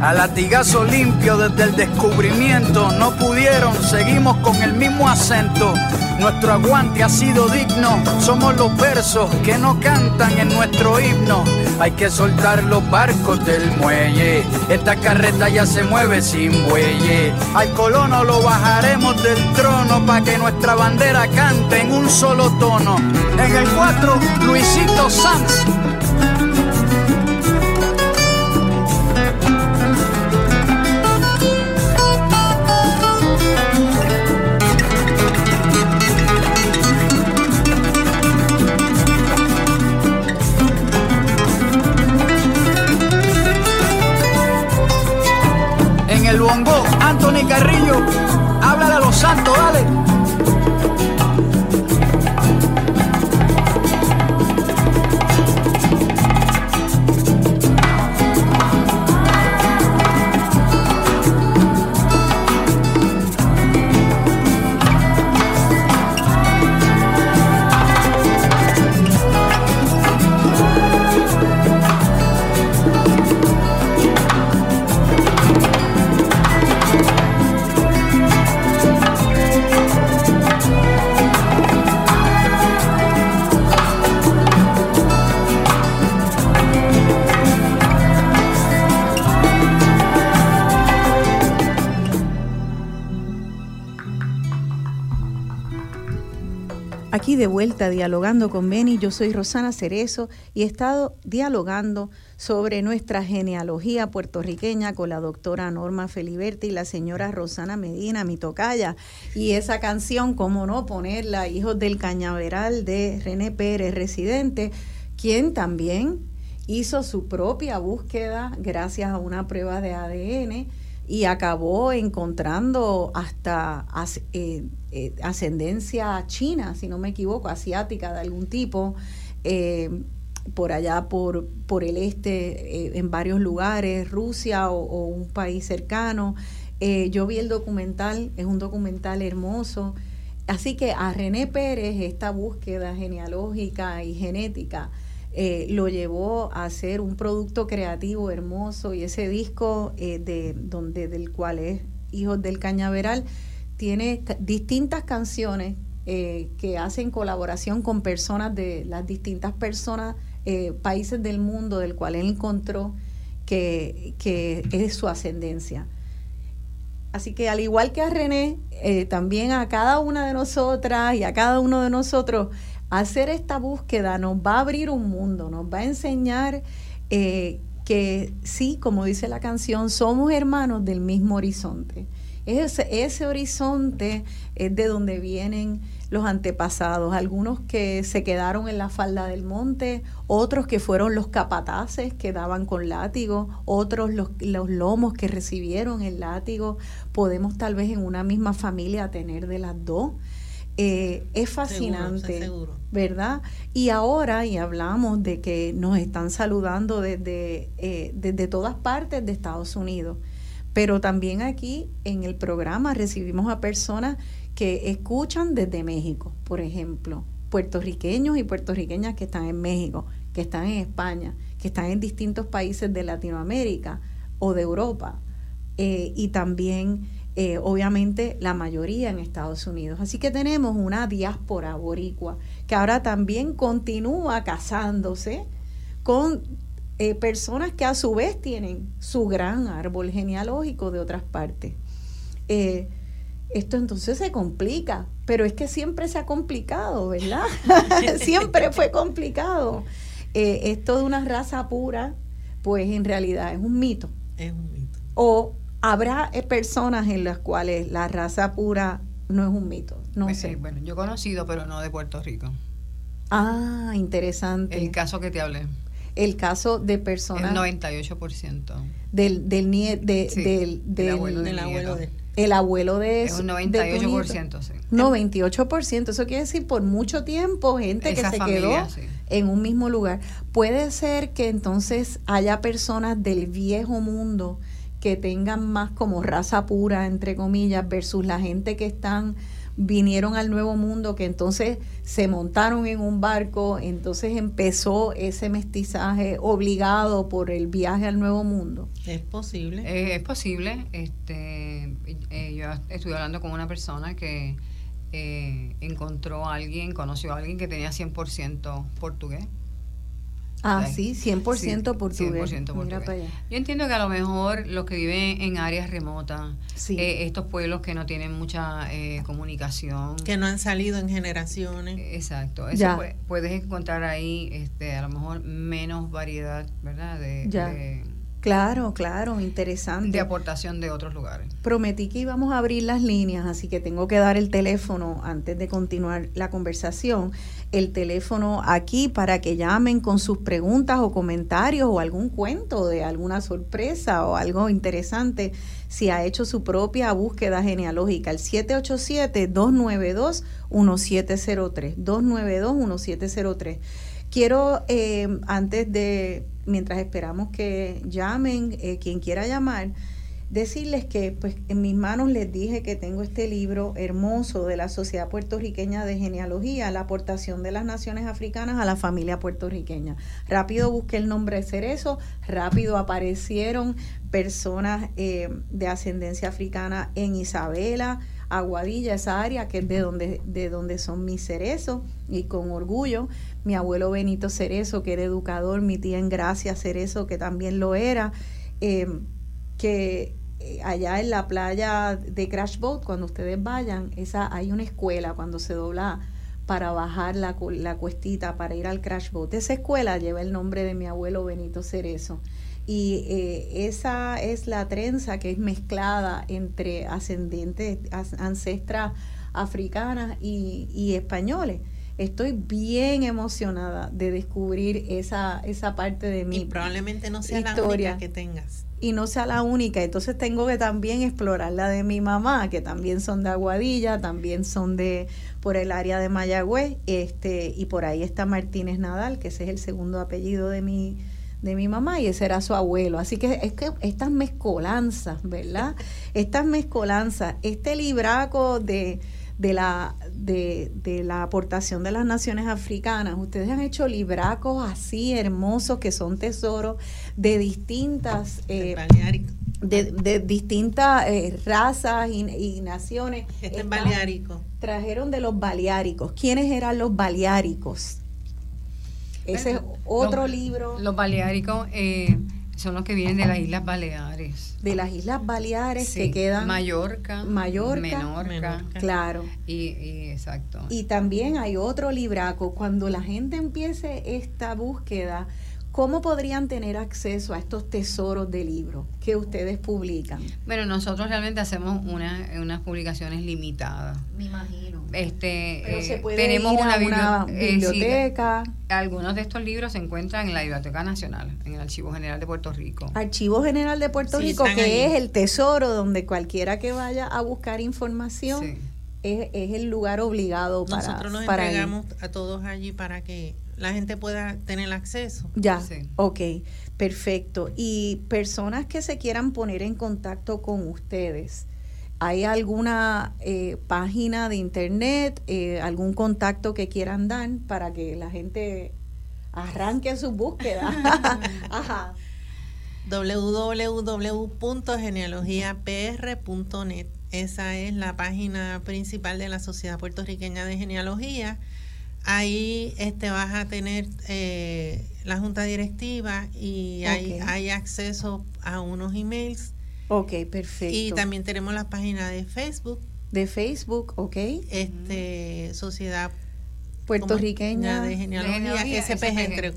A latigazo limpio desde el descubrimiento, no pudieron, seguimos con el mismo acento. Nuestro aguante ha sido digno, somos los versos que no cantan en nuestro himno. Hay que soltar los barcos del muelle, esta carreta ya se mueve sin bueye. Al colono lo bajaremos del trono para que nuestra bandera cante en un solo tono. En el 4, Luisito Sanz. El bongo, Anthony Carrillo, háblale a los santos, dale. De vuelta dialogando con Beni, yo soy Rosana Cerezo y he estado dialogando sobre nuestra genealogía puertorriqueña con la doctora Norma Feliberti y la señora Rosana Medina, mi tocaya. Y esa canción, cómo no ponerla, Hijos del Cañaveral de René Pérez, residente, quien también hizo su propia búsqueda gracias a una prueba de ADN y acabó encontrando hasta as- eh, eh, ascendencia china, si no me equivoco, asiática de algún tipo, eh, por allá por, por el este, en varios lugares, Rusia o, un país cercano. Yo vi el documental, es un documental hermoso. Así que a René Pérez esta búsqueda genealógica y genética eh, lo llevó a hacer un producto creativo hermoso y ese disco eh, de donde del cual es Hijos del Cañaveral tiene distintas canciones eh, que hacen colaboración con personas de las distintas personas países del mundo del cual él encontró que, que es su ascendencia. Así que al igual que a René, también a cada una de nosotras y a cada uno de nosotros, hacer esta búsqueda nos va a abrir un mundo, nos va a enseñar eh, que sí, como dice la canción, somos hermanos del mismo horizonte. Ese, ese horizonte es de donde vienen los antepasados, algunos que se quedaron en la falda del monte, otros que fueron los capataces que daban con látigo, otros los, los lomos que recibieron el látigo. Podemos tal vez en una misma familia tener de las dos. Eh, es fascinante, seguro. ¿verdad? Y ahora, y hablamos de que nos están saludando desde, eh, desde todas partes de Estados Unidos, pero también aquí en el programa recibimos a personas que escuchan desde México, por ejemplo, puertorriqueños y puertorriqueñas que están en México, que están en España, que están en distintos países de Latinoamérica o de Europa. eh, y también eh, obviamente la mayoría en Estados Unidos. Así que tenemos una diáspora boricua que ahora también continúa casándose con eh, personas que a su vez tienen su gran árbol genealógico de otras partes. Eh, esto entonces se complica, pero es que siempre se ha complicado, ¿verdad? siempre fue complicado. esto de una raza pura, pues en realidad es un mito. Es un mito. O habrá eh, personas en las cuales la raza pura no es un mito. No pues sé. bueno, yo he conocido, pero no de Puerto Rico. Ah, interesante. El caso que te hablé. El caso de personas. El 98%. Del, del, nie, de, del, del, abuelo, del abuelo de el abuelo de Es un 98%, sí. 98%. Eso quiere decir por mucho tiempo gente Esa que se familia, quedó sí. en un mismo lugar. Puede ser que entonces haya personas del viejo mundo que tengan más como raza pura, entre comillas, versus la gente que están vinieron al nuevo mundo, que entonces se montaron en un barco, entonces empezó ese mestizaje obligado por el viaje al nuevo mundo. Es posible. Eh, es posible. Este, eh, yo estuve hablando con una persona que eh, encontró a alguien, conoció a alguien que tenía 100% portugués. Ah, Sí. sí, 100% Sí, portugués. 100% Mira portugués. Yo entiendo que a lo mejor los que viven en áreas remotas, Sí. eh, estos pueblos que no tienen mucha eh, comunicación, Que no han salido en generaciones. Exacto, eso puedes encontrar ahí este, a lo mejor menos variedad, ¿verdad? De, Ya. de, Claro, claro, interesante. de aportación de otros lugares. Prometí que íbamos a abrir las líneas, así que tengo que dar el teléfono antes de continuar la conversación. El teléfono aquí para que llamen con sus preguntas o comentarios o algún cuento de alguna sorpresa o algo interesante si ha hecho su propia búsqueda genealógica. El 787-292-1703. 292-1703. Quiero, eh, antes de, mientras esperamos que llamen, eh, quien quiera llamar, decirles que pues en mis manos les dije que tengo este libro hermoso de la Sociedad Puertorriqueña de Genealogía, la aportación de las naciones africanas a la familia puertorriqueña. Rápido busqué el nombre de Cerezo, rápido aparecieron personas eh, de ascendencia africana en Isabela, Aguadilla, esa área que es de donde, de donde son mis cerezos y con orgullo. Mi abuelo Benito Cerezo, que era educador, mi tía Engracia Cerezo, que también lo era. eh, que eh, allá en la playa de Crash Boat, cuando ustedes vayan, esa hay una escuela cuando se dobla para bajar la, la cuestita para ir al Crash Boat. Esa escuela lleva el nombre de mi abuelo Benito Cerezo. Y eh, esa es la trenza que es mezclada entre ascendientes, as- ancestras africanas y, y españoles. Estoy bien emocionada de descubrir esa, esa parte de mi Y probablemente no sea la única que tengas. Y no sea la única. Entonces tengo que también explorar la de mi mamá, que también son de Aguadilla, también son de por el área de Mayagüez, este, y por ahí está Martínez Nadal, que ese es el segundo apellido de mi de mi mamá y ese era su abuelo. Así que es que estas mezcolanzas, ¿verdad? Estas mezcolanzas, este libraco de, de la de, de la aportación de las naciones africanas. Ustedes han hecho libracos así hermosos que son tesoros de distintas El eh, de, de distintas eh, razas y, y naciones. Este es Baleárico. Trajeron de los baleáricos. ¿Quiénes eran los baleáricos? Ese es otro Los- libro Los baleáricos eh, son los que vienen de las Islas Baleares. de las Islas Baleares Sí, que quedan. Mallorca, Mallorca, Menorca, Menorca. Claro. Y, y exacto. Y también hay otro libraco. Cuando la gente empiece esta búsqueda, ¿cómo podrían tener acceso a estos tesoros de libros que ustedes publican? bueno, nosotros realmente hacemos una, unas publicaciones limitadas. Me imagino. Este, Pero eh, se puede tenemos ir a una, eh, sí, biblioteca, algunos de estos libros se encuentran en la Biblioteca Nacional, en el Archivo General de Puerto Rico. Archivo General de Puerto Sí, Rico, que ahí. es el tesoro donde cualquiera que vaya a buscar información Sí. es, es el lugar obligado para, Nosotros nos para ir. entregamos a todos allí para que la gente pueda tener acceso. Ya, Sí. ok, perfecto. Y personas que se quieran poner en contacto con ustedes, ¿hay alguna eh, página de internet, eh, algún contacto que quieran dar para que la gente arranque su búsqueda? Ajá. www.genealogiapr.net. Esa es la página principal de la Sociedad Puertorriqueña de Genealogía. Ahí este, vas a tener eh, la junta directiva y hay, hay acceso a unos emails. Ok, perfecto. Y también tenemos la página de Facebook. De Facebook, ok. Este, Sociedad puertorriqueña de genealogía, SPG, entre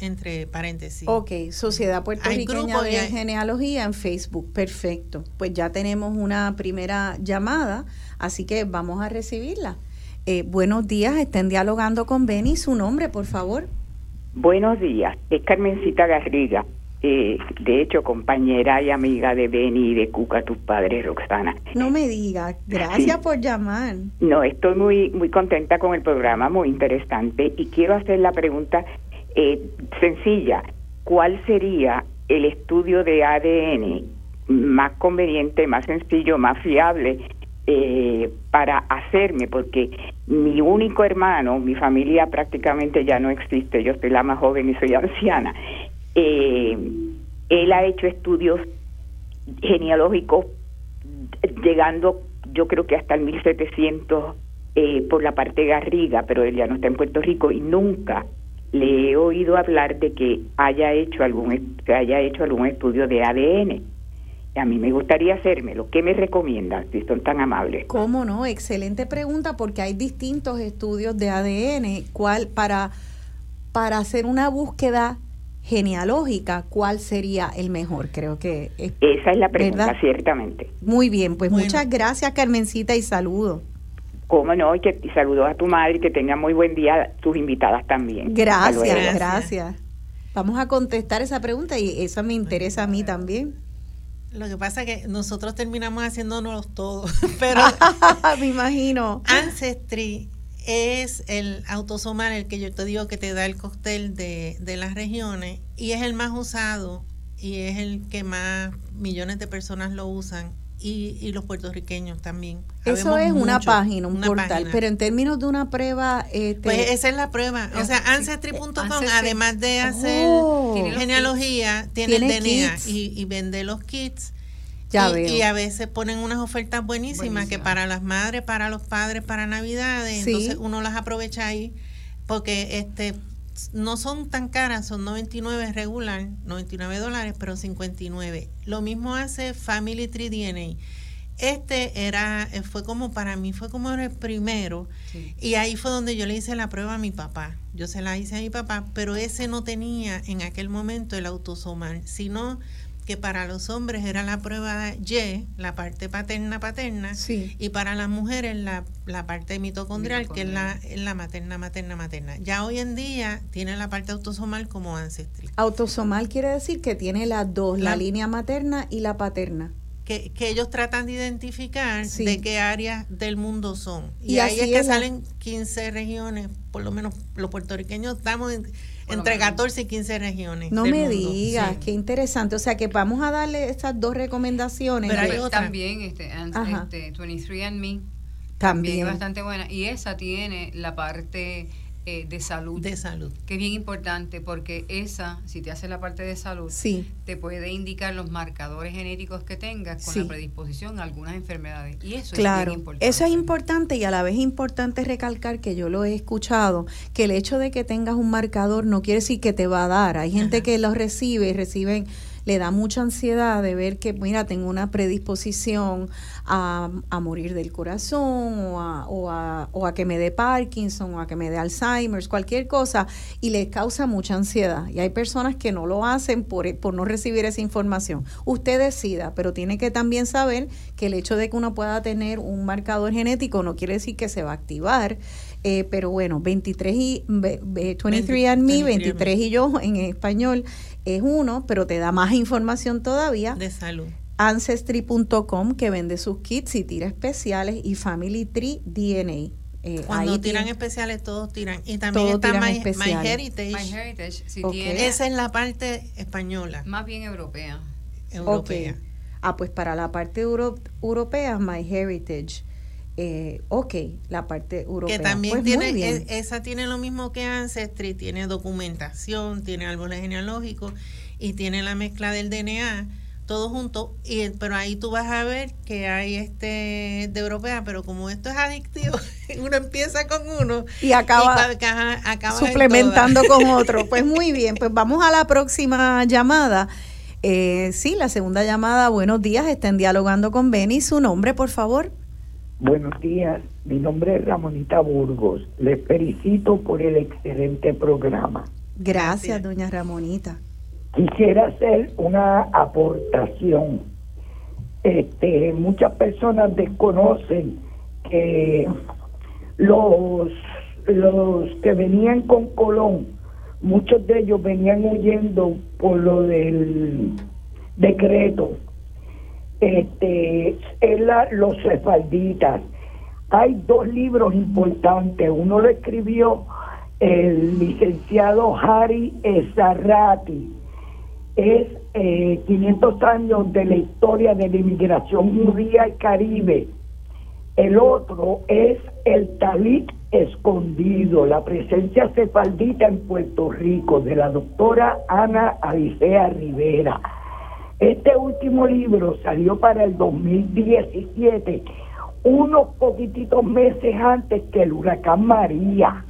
entre paréntesis. Ok, Sociedad Puertorriqueña de Genealogía en Facebook, perfecto. Pues ya tenemos una primera llamada, así que vamos a recibirla. Eh, buenos días, estén dialogando con Beni, su nombre, por favor. Buenos días, es Carmencita Garriga. Eh, de hecho, compañera y amiga de Beni y de Cuca, tus padres, Roxana. No me digas, gracias por llamar. No, estoy muy, muy contenta con el programa, muy interesante, y quiero hacer la pregunta eh, sencilla. ¿Cuál sería el estudio de ADN más conveniente, más sencillo, más fiable eh, para hacerme? Porque mi único hermano, mi familia prácticamente ya no existe, yo soy la más joven y soy anciana, eh, él ha hecho estudios genealógicos llegando yo creo que hasta el 1700 eh, por la parte Garriga, pero él ya no está en Puerto Rico y nunca le he oído hablar de que haya hecho algún que haya hecho algún estudio de ADN. A mí me gustaría hacérmelo. ¿Qué me recomiendan si son tan amables? ¿Cómo no? Excelente pregunta porque hay distintos estudios de ADN. ¿Cuál para para hacer una búsqueda genealógica, ¿cuál sería el mejor? Creo que... Esa es la pregunta, ciertamente. Muy bien, pues muchas gracias Carmencita y saludos. Cómo no, y, que, saludos a tu madre y que tenga muy buen día tus invitadas también. Gracias, gracias. Vamos a contestar esa pregunta y eso me interesa a mí también. Lo que pasa es que nosotros terminamos haciéndonos todos, pero me imagino. Ancestry es el autosomal el que yo te digo que te da el cóctel de, las regiones y es el más usado y es el que más millones de personas lo usan y, los puertorriqueños también. Eso es una página, un portal, pero en términos de una prueba... Este, pues esa es la prueba. O sea, Ancestry.com, además de hacer oh. genealogía, tiene, el DNA y, y vende los kits. Y, a veces ponen unas ofertas buenísimas que para las madres, para los padres, para Navidades, entonces uno las aprovecha ahí porque este no son tan caras, son 99 regular, 99 dólares, pero 59. Lo mismo hace Family Tree DNA. Este era, eh, fue como para mí, fue como el primero. Y ahí fue donde yo le hice la prueba a mi papá. Yo se la hice a mi papá, pero ese no tenía en aquel momento el autosomal, sino que para los hombres era la prueba Y, la parte paterna-paterna, y para las mujeres la, la parte mitocondrial, que es la, la materna, materna, materna. Ya hoy en día tiene la parte autosomal como ancestral. Autosomal quiere decir que tiene las dos, la, línea materna y la paterna. Que, que, ellos tratan de identificar de qué áreas del mundo son. Y, ahí es que salen 15 regiones, por lo menos los puertorriqueños estamos en, entre 14 y 15 regiones. No me digas, qué interesante. O sea que vamos a darle estas dos recomendaciones. Pero hay también este, este 23 and Me. También. bastante buena. Y esa tiene la parte eh, de salud. De salud. Que es bien importante porque esa, si te hace la parte de salud, sí. te puede indicar los marcadores genéticos que tengas con la predisposición a algunas enfermedades. Y eso es bien importante. Eso es importante y a la vez importante recalcar que yo lo he escuchado, que el hecho de que tengas un marcador no quiere decir que te va a dar. Hay gente que los recibe y reciben le da mucha ansiedad de ver que, mira, tengo una predisposición a, morir del corazón o a, o, a, o a que me dé Parkinson o a que me dé Alzheimer's, cualquier cosa, y le causa mucha ansiedad. Y hay personas que no lo hacen por, por no recibir esa información. Usted decida, pero tiene que también saber que el hecho de que uno pueda tener un marcador genético no quiere decir que se va a activar. Eh, pero bueno, 23 y 23 and me, 23 y yo en español es uno, pero te da más información todavía. De salud. Ancestry.com que vende sus kits y tira especiales y Family Tree DNA. Eh, Cuando tiran especiales, todos tiran. Y también está My, Heritage. My Heritage, Esa es la parte española. Más bien europea. Europea. Ah, pues para la parte europea, My Heritage eh, ok, la parte europea. Que también Pues tiene, e- esa tiene lo mismo que Ancestry, tiene documentación, tiene árboles genealógicos y tiene la mezcla del DNA, todo junto, y, pero ahí tú vas a ver que hay este de europea, pero como esto es adictivo, uno empieza con uno y acaba ca- ca- acaba en suplementando con otro. Pues muy bien, pues vamos a la próxima llamada. Eh, sí, la segunda llamada, buenos días, están dialogando con Benny. Su nombre, por favor. Buenos días, mi nombre es Ramonita Burgos. Les felicito por el excelente programa. Gracias, doña Ramonita. Quisiera hacer una aportación. Este, muchas personas desconocen que los, los que venían con Colón, muchos de ellos venían huyendo por lo del decreto. Este, es la- los sefalditas. Hay dos libros importantes. Uno lo escribió el licenciado Harry Ezarrati es eh, 500 años de la historia de la inmigración judía al Caribe. El otro es el talit escondido, la presencia cefaldita en Puerto Rico, de la doctora Ana Alicea Rivera. Este último libro salió para el 2017, unos poquititos meses antes que el huracán María.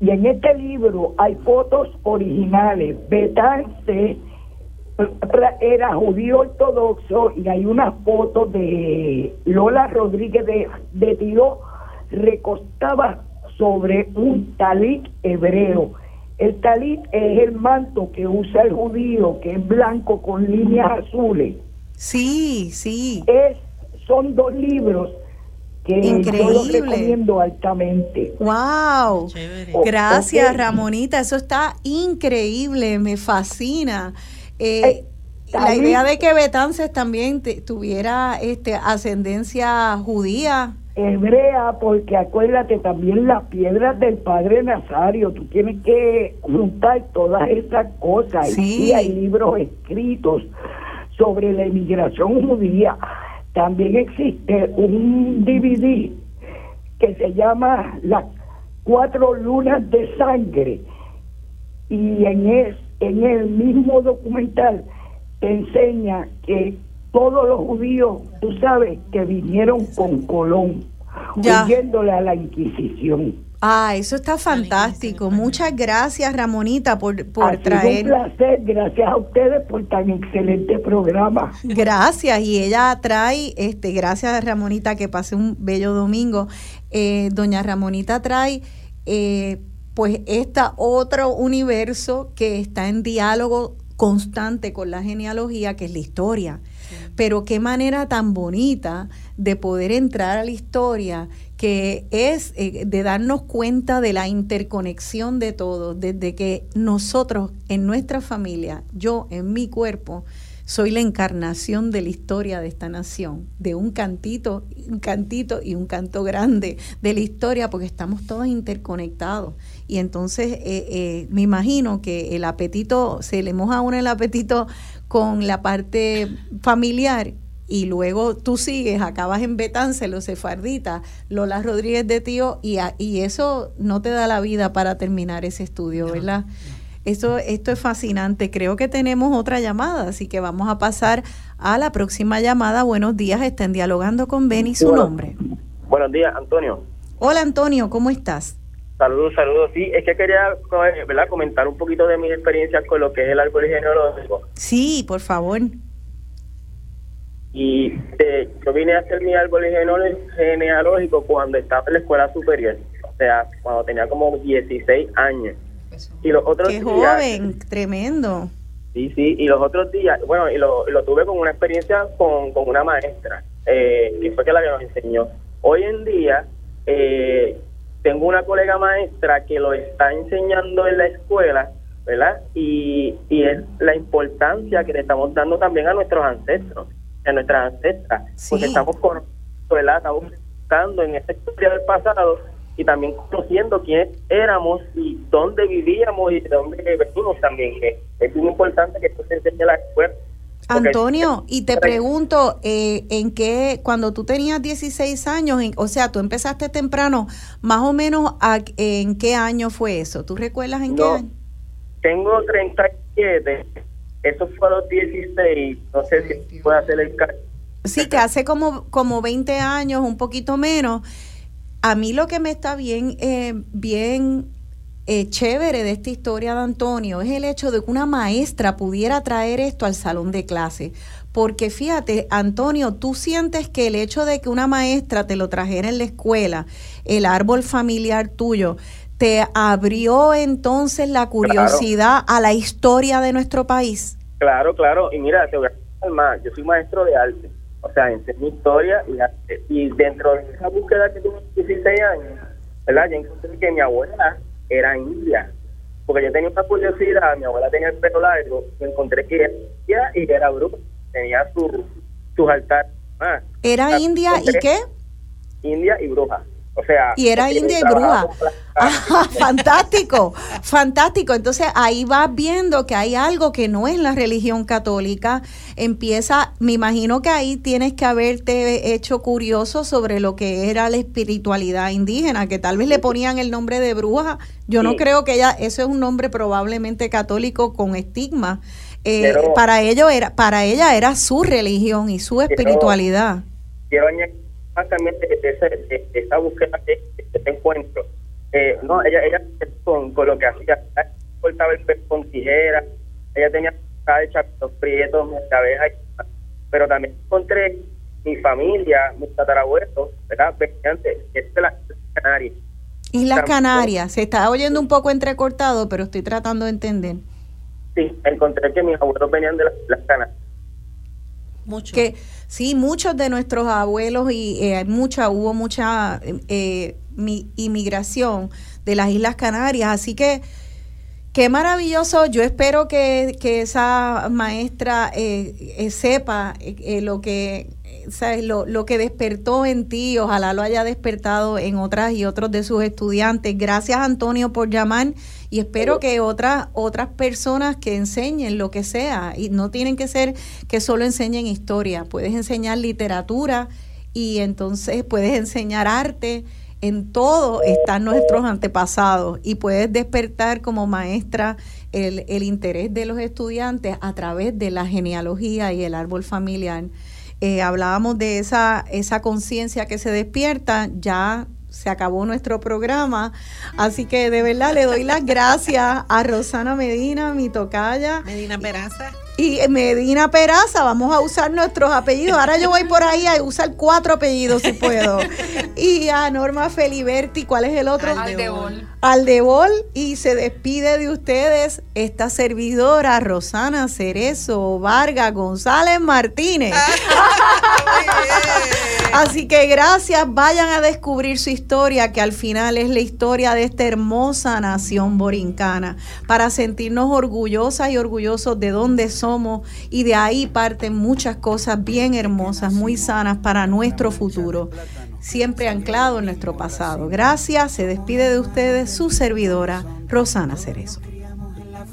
Y en este libro hay fotos originales. Betance era judío ortodoxo y hay una foto de Lola Rodríguez de, de Tiro recostada sobre un talit hebreo. El talit es el manto que usa el judío, que es blanco con líneas azules. Sí, sí. Es, son dos libros que yo los recomiendo altamente. Wow. Chévere. Oh, Gracias. Ramonita. Eso está increíble, me fascina. Eh, Eh, la idea de que Betances también te- tuviera este, ascendencia judía. Hebrea, porque acuérdate también las piedras del Padre Nazario, tú tienes que juntar todas esas cosas. Sí. Y hay libros escritos sobre la inmigración judía. También existe un DVD que se llama Las Cuatro Lunas de Sangre. Y en, es, en el mismo documental te enseña que todos los judíos, tú sabes, que vinieron con Colón, Ya. huyéndole a la Inquisición. Ah, eso está fantástico. Muchas gracias, Ramonita, por, por ha sido traer. un placer, gracias a ustedes por tan excelente programa. Gracias, y ella trae, este, gracias Ramonita, que pase un bello domingo. Eh, doña Ramonita trae, eh, pues, esta otro universo que está en diálogo constante con la genealogía, que es la historia. Pero qué manera tan bonita de poder entrar a la historia, que es eh, de darnos cuenta de la interconexión de todo, desde que nosotros en nuestra familia, yo en mi cuerpo, soy la encarnación de la historia de esta nación, de un cantito, un cantito y un canto grande de la historia, porque estamos todos interconectados. Y entonces eh, eh, me imagino que el apetito, se le moja a uno el apetito con la parte familiar y luego tú sigues, acabas en Betance, los sefarditas, Lola Rodríguez de Tío, y, a- y eso no te da la vida para terminar ese estudio, ¿verdad? Eso, esto es fascinante. Creo que tenemos otra llamada, así que vamos a pasar a la próxima llamada. Buenos días, estén dialogando con Benny, su Bueno. nombre. Buenos días, Antonio. Hola Antonio, ¿cómo estás? Saludos, saludos. Sí, es que quería eh, ¿verdad? comentar un poquito de mis experiencias con lo que es el árbol genealógico. Sí, por favor. Y eh, yo vine a hacer mi árbol genealó- genealógico cuando estaba en la escuela superior, o sea, cuando tenía como 16 años. Y los otros Qué días, joven, tremendo. Sí, sí, y los otros días, bueno, y lo, lo tuve con una experiencia con, con una maestra, eh, que fue que la que nos enseñó. Hoy en día, eh, tengo una colega maestra que lo está enseñando en la escuela, ¿verdad? Y, y es la importancia que le estamos dando también a nuestros ancestros, a nuestras ancestras, porque Sí. estamos con, ¿verdad? Estamos buscando en esta historia del pasado y también conociendo quiénes éramos y dónde vivíamos y de dónde venimos también, que es muy importante que esto se enseñe en la escuela. Antonio, y te pregunto, eh, ¿en qué, cuando tú tenías 16 años, o sea, tú empezaste temprano, más o menos, ¿en qué año fue eso? ¿Tú recuerdas en qué año? Tengo 37, eso fue a los 16, no sé si puedo hacer el cálculo. Sí, que hace como, como 20 años, un poquito menos. A mí lo que me está bien, eh, bien eh, chévere de esta historia de Antonio es el hecho de que una maestra pudiera traer esto al salón de clase. Porque fíjate, Antonio, tú sientes que el hecho de que una maestra te lo trajera en la escuela, el árbol familiar tuyo, te abrió entonces la curiosidad a la historia de nuestro país. Claro, claro. Y mira, te voy a más. Yo soy maestro de arte. O sea, enseño historia y arte. Y dentro de esa búsqueda que tuve 16 años, ¿verdad? Yo encontré que mi abuela era india. Porque yo tenía una curiosidad, mi abuela tenía el pelo largo, encontré que era india y era bruja. Tenía su, sus altares. Ah, ¿Era india y qué? India y bruja. O sea, y era india y bruja. fantástico, fantástico. Entonces ahí vas viendo que hay algo que no es la religión católica. Empieza, me imagino que ahí tienes que haberte hecho curioso sobre lo que era la espiritualidad indígena, que tal vez le ponían el nombre de bruja. Yo no creo que ella, eso es un nombre probablemente católico con estigma. Eh, para ello era, para ella era su religión y su espiritualidad. Quiero añadir también de, de, esa búsqueda de, este encuentro. Eh, no, ella, ella con, con lo que hacía, cortaba el pez con tijera, ella tenía hecha los prietos, abejas, pero también encontré mi familia, mis tatarabuelos, ¿verdad? Antes, es de las Canarias. Islas Canarias, se está oyendo un poco entrecortado, pero estoy tratando de entender. Sí, encontré que mis abuelos venían de las, Canarias. Mucho. Que, Sí, muchos de nuestros abuelos y eh, mucha, hubo mucha eh, inmigración de las Islas Canarias, así que qué maravilloso. Yo espero que, esa maestra eh, eh, sepa lo que Lo, lo, que despertó en ti, ojalá lo haya despertado en otras y otros de sus estudiantes. Gracias Antonio por llamar y espero que otras otras personas que enseñen lo que sea. Y no tienen que ser que solo enseñen historia, puedes enseñar literatura y entonces puedes enseñar arte, en todo están nuestros antepasados y puedes despertar como maestra el, el interés de los estudiantes a través de la genealogía y el árbol familiar. Eh, hablábamos de esa, esa conciencia que se despierta, ya se acabó nuestro programa. Así que de verdad le doy las gracias a Rosana Medina, mi tocaya. Medina Peraza. Y Medina Peraza, vamos a usar nuestros apellidos. Ahora yo voy por ahí a usar cuatro apellidos si puedo. Y a Norma Feliberti, ¿cuál es el otro? Aldebol. Aldebol. Y se despide de ustedes esta servidora, Rosana Cerezo Vargas González Martínez. Así que gracias, vayan a descubrir su historia, que al final es la historia de esta hermosa nación borincana, para sentirnos orgullosas y orgullosos de dónde somos y de ahí parten muchas cosas bien hermosas, muy sanas para nuestro futuro, siempre anclado en nuestro pasado. Gracias, se despide de ustedes su servidora, Rosana Cerezo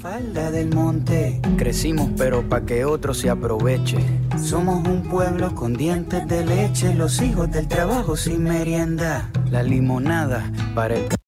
falda del monte. Crecimos pero pa' que otro se aproveche. Somos un pueblo con dientes de leche, los hijos del trabajo sin merienda. La limonada para el